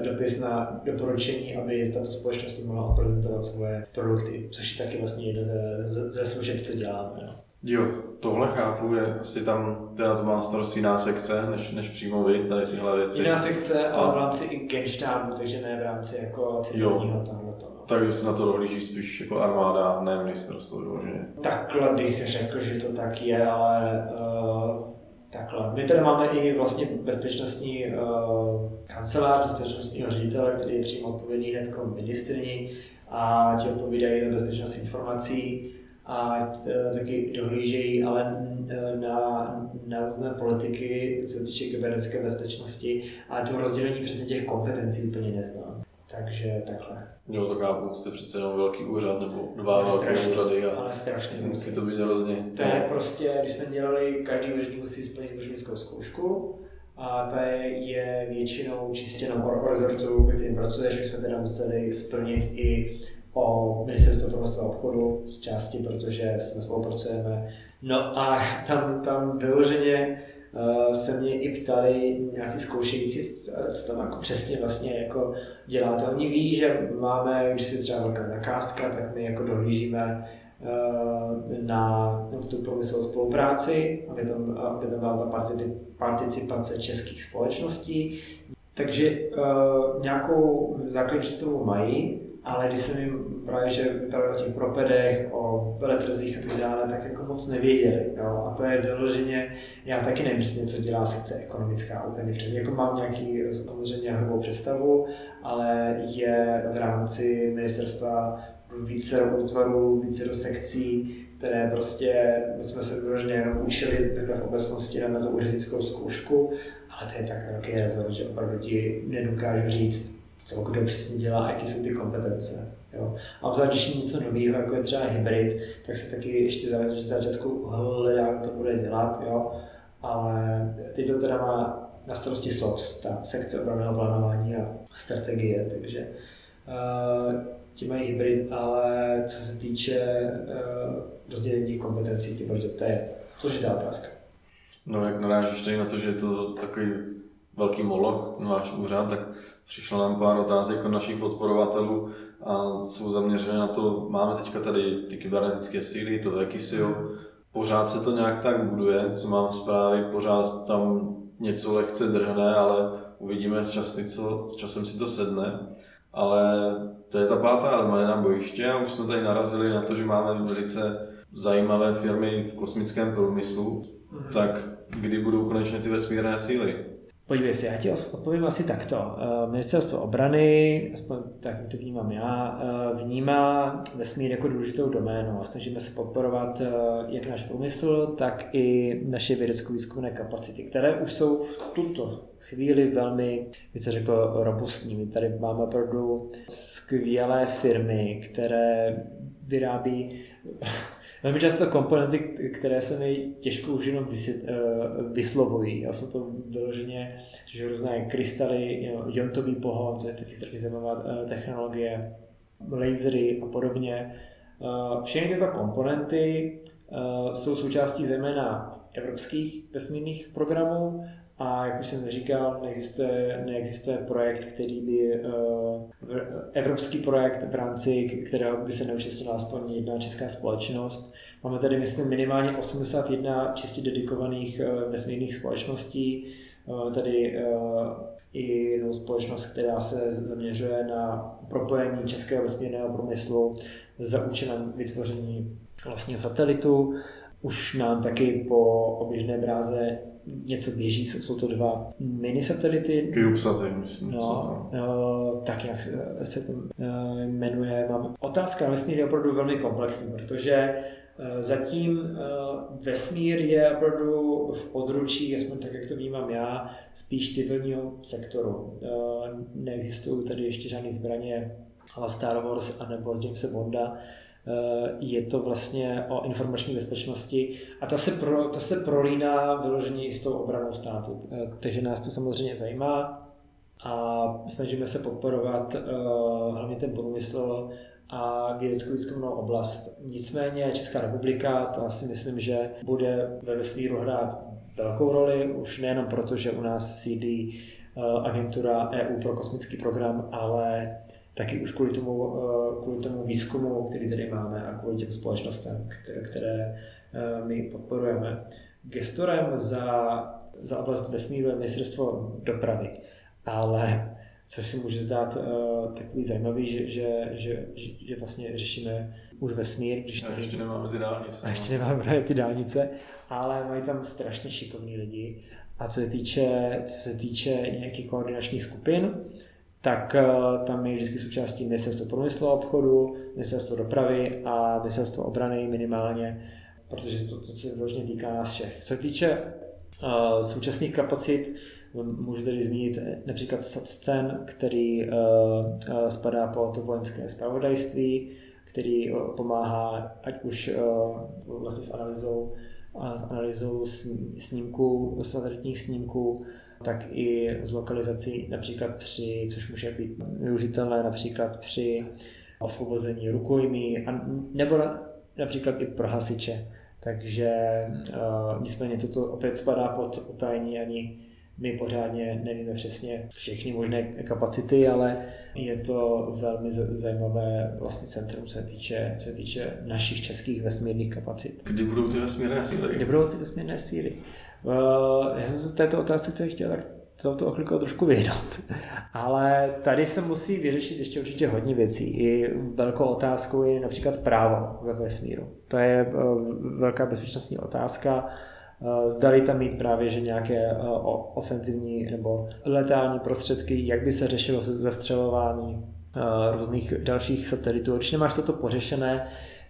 Speaker 2: dopis na doporučení, aby ta společnost mohla prezentovat svoje produkty, což je taky vlastně jedno ze, ze, služeb, co děláme. No.
Speaker 1: Jo, tohle chápu, že asi tam teda to má na starosti jiná sekce, než, než přímo vy, tady tyhle věci.
Speaker 2: Jiná sekce, ale v rámci i genštábu, takže ne v rámci jako civilního tohle. No.
Speaker 1: Takže se na to dohlíží spíš jako armáda, ne ministerstvo vyloženě.
Speaker 2: Takhle bych řekl, že to tak je, ale uh, takhle. My tady máme i vlastně bezpečnostní uh, kancelář, bezpečnostního ředitele, který je přímo odpovědný hned ministrní a ti odpovídají za bezpečnost informací a e, taky dohlížejí ale e, na, na různé politiky, co se týče kybernetické bezpečnosti, ale to rozdělení přesně těch kompetencí úplně neznám. Takže takhle.
Speaker 1: Jo, to chápu, jste přece jenom velký úřad nebo dva velké úřady a
Speaker 2: ale strašně
Speaker 1: musí to být hrozně.
Speaker 2: To je prostě, když jsme dělali, každý úředník musí splnit úřednickou zkoušku, a ta je, je většinou čistě na rezortu, ve kterým pracuješ, my jsme teda museli splnit i o ministerstvo průmyslu a obchodu z části, protože jsme spolupracujeme. No a tam, tam vyloženě se mě i ptali nějací zkoušející, co tam jako přesně vlastně jako děláte. Oni ví, že máme, když si třeba velká zakázka, tak my jako dohlížíme uh, na tu průmyslovou spolupráci, aby tam, aby tam byla ta participace českých společností. Takže uh, nějakou základní představu mají, ale když jsem jim právě, že vypadalo o těch propedech, o veletrzích a tak dále, tak jako moc nevěděli. Jo? A to je vyloženě, já taky nevím přesně, co dělá sekce ekonomická úplně přesně. Jako mám nějaký samozřejmě hrubou představu, ale je v rámci ministerstva více útvarů, více do sekcí, které prostě, my jsme se vyloženě jenom učili takhle v obecnosti na úřednickou zkoušku, ale to je tak velký rezort, že opravdu ti nedokážu říct, co kdo přesně dělá jaké jsou ty kompetence. Jo. A obzvlášť, když něco nového, jako je třeba hybrid, tak se taky ještě že začátku jak to bude dělat, jo. ale teď to teda má na starosti SOPS, ta sekce obranného plánování a strategie, takže uh, ti mají hybrid, ale co se týče uh, rozdělení kompetencí, ty to je složitá otázka.
Speaker 1: No jak narážíš tady na to, že je to takový velký moloch, ten váš úřad, tak Přišlo nám pár otázek od našich podporovatelů a jsou zaměřené na to, máme teďka tady ty kybernetické síly, to Ekisio, pořád se to nějak tak buduje, co mám zprávy, pořád tam něco lehce drhne, ale uvidíme s, časy, co, s časem si to sedne. Ale to je ta pátá armáda bojiště a už jsme tady narazili na to, že máme velice zajímavé firmy v kosmickém průmyslu, mm-hmm. tak kdy budou konečně ty vesmírné síly?
Speaker 2: Podívej se, já ti odpovím asi takto. Eh, Ministerstvo obrany, aspoň tak, jak to vnímám já, eh, vnímá vesmír jako důležitou doménu a snažíme se podporovat eh, jak náš průmysl, tak i naše vědecko-výzkumné kapacity, které už jsou v tuto chvíli velmi, bych se řekl, robustní. My tady máme opravdu skvělé firmy, které vyrábí velmi často komponenty, které se mi těžko už jenom eh, vyslovují. Já jsou to vyloženě že různé krystaly, jontový pohon, to je taky strašně zajímavá eh, technologie, lasery a podobně. Eh, všechny tyto komponenty jsou součástí zejména evropských vesmírných programů a jak už jsem říkal, neexistuje, neexistuje projekt, který by, uh, evropský projekt v rámci kterého by se neúčastnila aspoň jedna česká společnost. Máme tady, myslím, minimálně 81 čistě dedikovaných uh, vesmírných společností. Tady i jinou společnost, která se zaměřuje na propojení českého vesmírného průmyslu za účelem vytvoření vlastního satelitu. Už nám taky po oběžné dráze něco běží, jsou, jsou to dva mini satelity.
Speaker 1: CubeSaty, myslím.
Speaker 2: No, no, tak jak se, se to uh, jmenuje. Mám otázka na vesmír je opravdu velmi komplexní, protože uh, zatím vesmír je opravdu v područí, aspoň tak, jak to vnímám já, spíš civilního sektoru. Neexistují tady ještě žádné zbraně ale Star Wars anebo Jamesa Bonda, Eh, je to vlastně o informační bezpečnosti a ta se, pro, ta se prolíná vyloženě i s tou obranou státu. Eh, takže nás to samozřejmě zajímá. a snažíme se podporovat uh, hlavně ten průmysl a vědeckou výzkumnou oblast. Nicméně Česká republika, to si myslím, že bude ve vesmíru hrát velkou roli, už nejenom proto, že u nás sídlí agentura EU pro kosmický program, ale taky už kvůli tomu, uh, kvůli tomu výzkumu, který tady máme a kvůli těm společnostem, které, které my podporujeme. Gestorem za, za oblast vesmíru je ministerstvo dopravy, ale což si může zdát uh, takový zajímavý, že, že, že, že vlastně řešíme už vesmír.
Speaker 1: Když tady... A ještě nemáme ty dálnice.
Speaker 2: A ještě no. nemáme ty dálnice, ale mají tam strašně šikovní lidi. A co se týče, co se týče nějakých koordinačních skupin, tak uh, tam je vždycky součástí ministerstvo průmyslu a obchodu, ministerstvo dopravy a ministerstvo obrany minimálně protože to, to se vyloženě týká nás všech. Co se týče uh, současných kapacit, můžu tady zmínit například scén, který uh, spadá to vojenské spravodajství, který pomáhá ať už uh, vlastně s analýzou, s analýzou snímků, satelitních snímků, tak i z lokalizací například při, což může být využitelné například při osvobození rukojmí, a, nebo například i pro hasiče. Takže uh, nicméně toto opět spadá pod utajení ani my pořádně nevíme přesně všechny možné kapacity, ale je to velmi zajímavé vlastně centrum, co se týče, co se týče našich českých vesmírných kapacit.
Speaker 1: Kdy budou ty vesmírné síly?
Speaker 2: Kdy budou ty vesmírné síly? Uh, já jsem se této otázce chtěl tak se to chvilku trošku vyhnout. Ale tady se musí vyřešit ještě určitě hodně věcí. I velkou otázkou je například právo ve vesmíru. To je eh, velká bezpečnostní otázka. Eh, zdali tam mít právě že nějaké eh, ofenzivní nebo letální prostředky, jak by se řešilo zastřelování různých dalších satelitů. Když nemáš toto pořešené,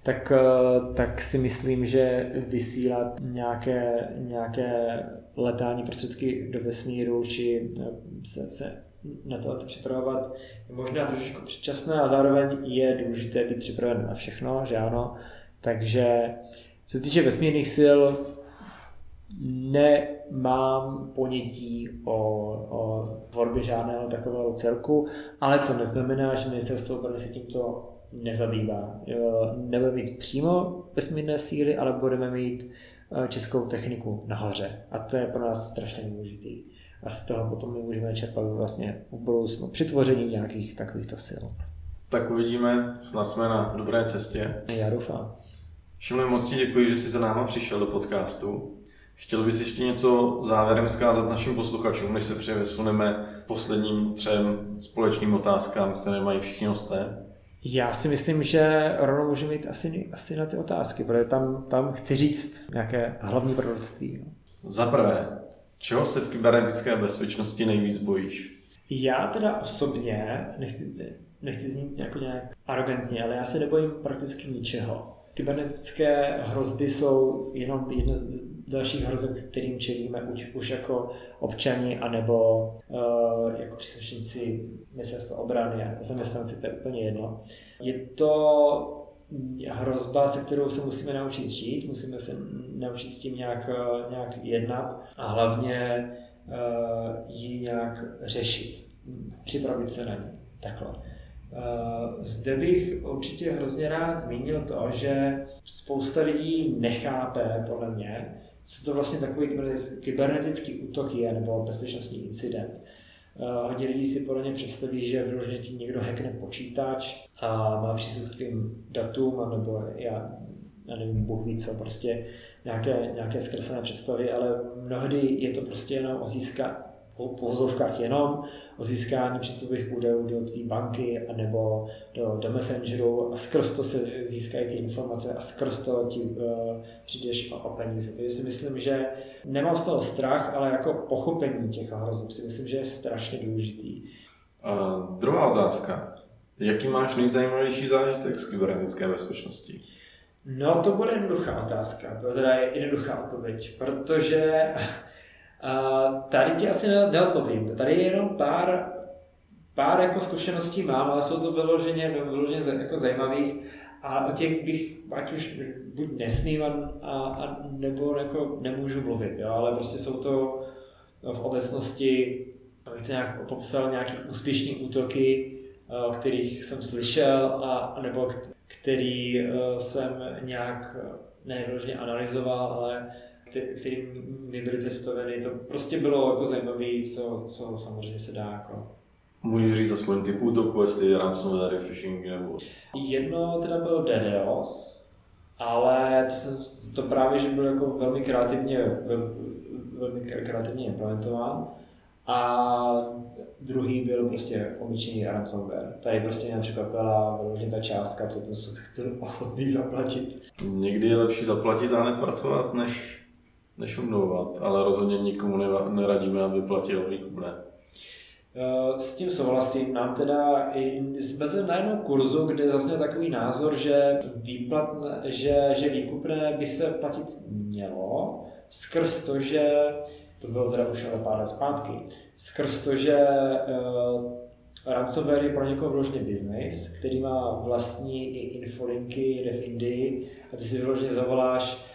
Speaker 2: tak, eh, tak si myslím, že vysílat nějaké, nějaké letální prostředky do vesmíru, či eh, se, se na to připravovat je možná trošičku předčasné a zároveň je důležité být připraven na všechno, že ano. Takže co se týče vesmírných sil, nemám ponětí o, o tvorbě žádného takového celku, ale to neznamená, že ministerstvo obrany se tímto nezabývá. Nebudeme mít přímo vesmírné síly, ale budeme mít eh, českou techniku nahoře. A to je pro nás strašně důležitý. A z toho potom my můžeme čerpat vlastně v budoucnu při tvoření nějakých takovýchto sil.
Speaker 1: Tak uvidíme, snad jsme na dobré cestě.
Speaker 2: Já doufám.
Speaker 1: Šimone, moc ti děkuji, že jsi za náma přišel do podcastu. Chtěl bys ještě něco závěrem zkázat našim posluchačům, než se přesuneme posledním třem společným otázkám, které mají všichni hosté?
Speaker 2: Já si myslím, že rovnou můžeme jít asi, asi na ty otázky, protože tam, tam chci říct nějaké hlavní proroctví. No.
Speaker 1: Za prvé, čeho se v kybernetické bezpečnosti nejvíc bojíš?
Speaker 2: Já teda osobně, nechci, nechci znít jako nějak arrogantně, ale já se nebojím prakticky ničeho. Kybernetické hrozby jsou jenom jedna z dalších hrozeb, kterým čelíme už, už jako občani anebo uh, jako příslušníci ministerstva obrany a zaměstnanci, to je úplně jedno. Je to hrozba, se kterou se musíme naučit žít, musíme se naučit s tím nějak, eh, nějak jednat a hlavně uh, ji nějak řešit, připravit se na ní. Takhle. Zde bych určitě hrozně rád zmínil to, že spousta lidí nechápe, podle mě, co to vlastně takový kybernetický útok je, nebo bezpečnostní incident. Hodně lidí si podle mě představí, že vyloženě ti někdo hackne počítač a má přístup k tvým datům, nebo já, já nevím, Bůh ví co, prostě nějaké, nějaké zkreslené představy, ale mnohdy je to prostě jenom o získa, v uvozovkách jenom o získání přístupových údajů do tvé banky nebo do, do Messengeru a skrz to se získají ty informace a skrz to ti uh, přijdeš o, o peníze. Takže si myslím, že nemám z toho strach, ale jako pochopení těch hrozeb si myslím, že je strašně důležitý.
Speaker 1: A druhá otázka. Jaký máš nejzajímavější zážitek z kybernetické bezpečnosti?
Speaker 2: No, to bude jednoduchá otázka, to teda je jednoduchá odpověď, protože a tady ti asi neodpovím. Tady je jenom pár, pár jako zkušeností mám, ale jsou to vyloženě, vyloženě jako zajímavých a o těch bych ať už buď nesmím a, a, nebo jako nemůžu mluvit, jo? ale prostě jsou to v obecnosti abych to nějak popsal, nějaký úspěšný útoky, o kterých jsem slyšel, a, nebo který jsem nějak nevyloženě analyzoval, ale který mi byly představeny, to prostě bylo jako zajímavé, co, co samozřejmě se dá jako
Speaker 1: Můžeš říct aspoň typ útoku, jestli ransomware, phishing nebo...
Speaker 2: Jedno teda byl DDoS, ale to, jsem, to právě, že byl jako velmi kreativně, velmi kreativně implementován. A druhý byl prostě obyčejný ransomware. Tady prostě mě překvapila vyloženě ta částka, co ten subjekt byl ochotný zaplatit.
Speaker 1: Někdy je lepší zaplatit a netracovat, než, než umlouvat, ale rozhodně nikomu neradíme, aby platil výkupné.
Speaker 2: Eh, s tím souhlasím. Nám teda jsme se na jednom kurzu, kde zase takový názor, že, výplat, že, že výkupné by se platit mělo, skrz to, že to bylo teda už ale pár let zpátky, skrz to, že uh, ransomware je pro někoho vložně business, který má vlastní i infolinky, jde v Indii a ty si vyloženě zavoláš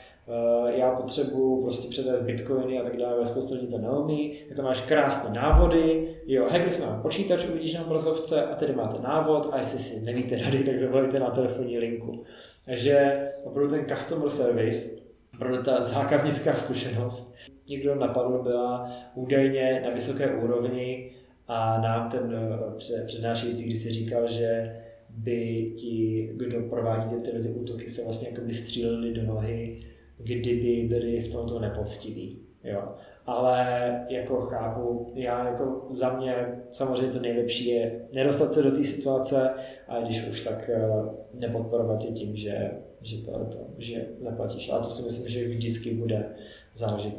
Speaker 2: já potřebuju prostě předvést bitcoiny a tak dále, spousta lidí to neumí, tak tam máš krásné návody, jo, hackli jsme vám počítač, uvidíš na obrazovce a tady máte návod a jestli si nevíte rady, tak zavolejte na telefonní linku. Takže opravdu ten customer service, opravdu ta zákaznická zkušenost, někdo napadl byla údajně na vysoké úrovni a nám ten eh, přednášející, když si říkal, že by ti, kdo provádí ty, ty útoky, se vlastně jako by stříleli do nohy kdyby byli v tomto nepoctiví. Jo. Ale jako chápu, já jako za mě samozřejmě to nejlepší je nedostat se do té situace a když už tak eh, nepodporovat je tím, že, že to, to, že zaplatíš. Ale to si myslím, že vždycky bude záležet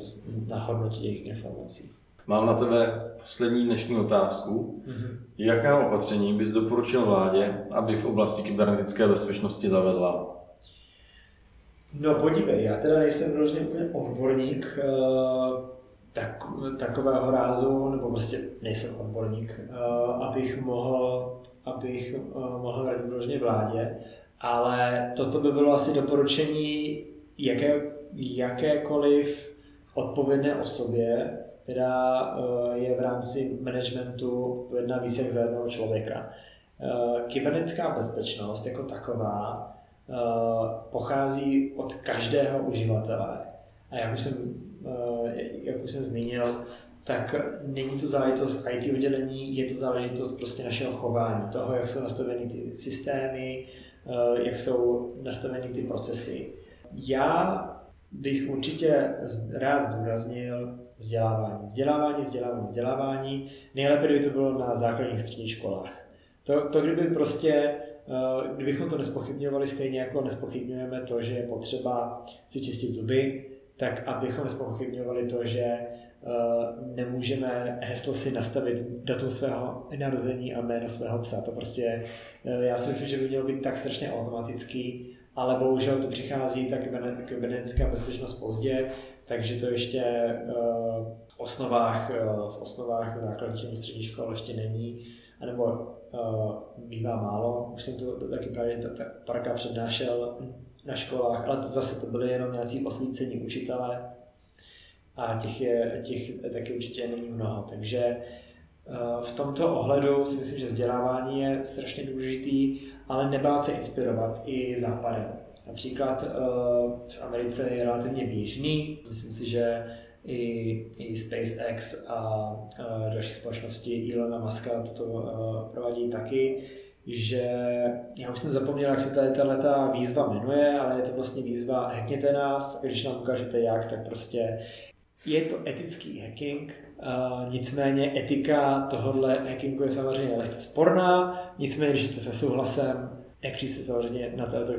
Speaker 2: na hodnotě těch informací.
Speaker 1: Mám na tebe poslední dnešní otázku. Mm-hmm. Jaká opatření bys doporučil vládě, aby v oblasti kybernetické bezpečnosti zavedla?
Speaker 2: No podívej, já teda nejsem vyloženě úplně odborník uh, tak, takového rázu, nebo prostě nejsem odborník, uh, abych mohl, abych uh, mohl radit vyloženě vládě, ale toto by bylo asi doporučení jaké, jakékoliv odpovědné osobě, která je v rámci managementu odpovědná víc jak za jednoho člověka. Kybernetická bezpečnost jako taková Eh, pochází od každého uživatele. A jak už jsem, eh, jak už jsem zmínil, tak není to záležitost IT oddělení, je to záležitost prostě našeho chování, toho, jak jsou nastaveny ty systémy, eh, jak jsou nastaveny ty procesy. Já bych určitě rád zdůraznil vzdělávání. Vzdělávání, vzdělávání, vzdělávání. Nejlépe, kdyby to bylo na základních středních školách. To, to kdyby prostě Eh, kdybychom to nespochybňovali stejně jako nespochybňujeme to, že je potřeba si čistit zuby, tak abychom nespochybňovali to, že eh, nemůžeme heslo si nastavit datum svého narození a jméno svého psa. To prostě, eh, já si myslím, že by mělo být tak strašně automatický, ale bohužel to přichází tak kybernetická bezpečnost pozdě, takže to ještě v osnovách, v osnovách základních nebo středních škol ještě není, anebo uh, bývá málo. Už jsem to taky právě parka přednášel na školách, ale to zase to byly jenom nějací osvícení učitelé a těch, je, těch taky určitě není mnoho. Takže uh, v tomto ohledu si myslím, že vzdělávání je strašně důležitý, ale nebát se inspirovat i západem. Například uh, v Americe je relativně běžný, myslím si, že i, i SpaceX a, a další společnosti Elona Muska toto uh, provádí taky, že já už jsem zapomněl, jak se tady tato výzva jmenuje, ale je to vlastně výzva hackněte nás když nám ukážete jak, tak prostě je to etický hacking, uh, nicméně etika tohohle hackingu je samozřejmě lehce sporná, nicméně když je to se souhlasem, hackři se samozřejmě na to, to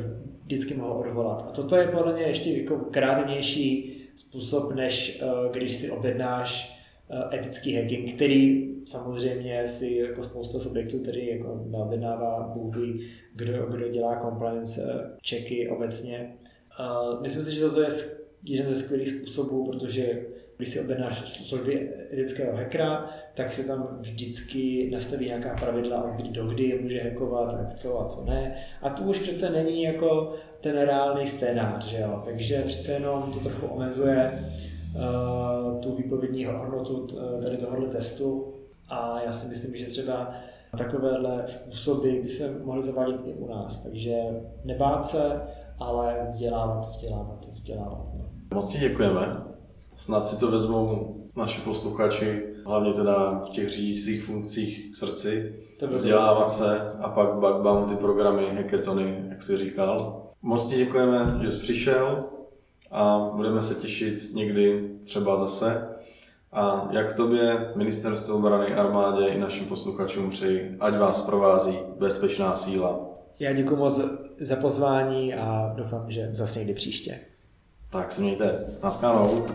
Speaker 2: vždycky mohou odvolat. A toto je podle mě ještě jako kreativnější způsob, než eh, když si objednáš eh, etický hacking, který samozřejmě si jako spousta subjektů, který jako objednává bůhy, kdo, kdo dělá compliance eh, checky obecně. Myslím si, že toto je jeden ze skvělých způsobů, protože když si objednáš služby etického hackera, tak se tam vždycky nastaví nějaká pravidla, od kdy do kdy může hackovat, a co a co ne. A tu už přece není jako ten reálný scénář, že jo? takže přece jenom to trochu omezuje uh, tu výpovědní hodnotu tady tohohle testu. A já si myslím, že třeba takovéhle způsoby by se mohly zavádět i u nás. Takže nebát se, ale vzdělávat, vzdělávat, vzdělávat. No.
Speaker 1: Moc ti děkujeme. Snad si to vezmou naši posluchači, hlavně teda v těch řídících funkcích k srdci, vzdělávat se a pak backbound ty programy, hackathony, jak jsi říkal. Moc ti děkujeme, že jsi přišel a budeme se těšit někdy třeba zase. A jak tobě, ministerstvo obrany, armádě i našim posluchačům přeji, ať vás provází bezpečná síla.
Speaker 2: Já děkuji moc za pozvání a doufám, že zase někdy příště.
Speaker 1: Tak se mějte. Naschledanou.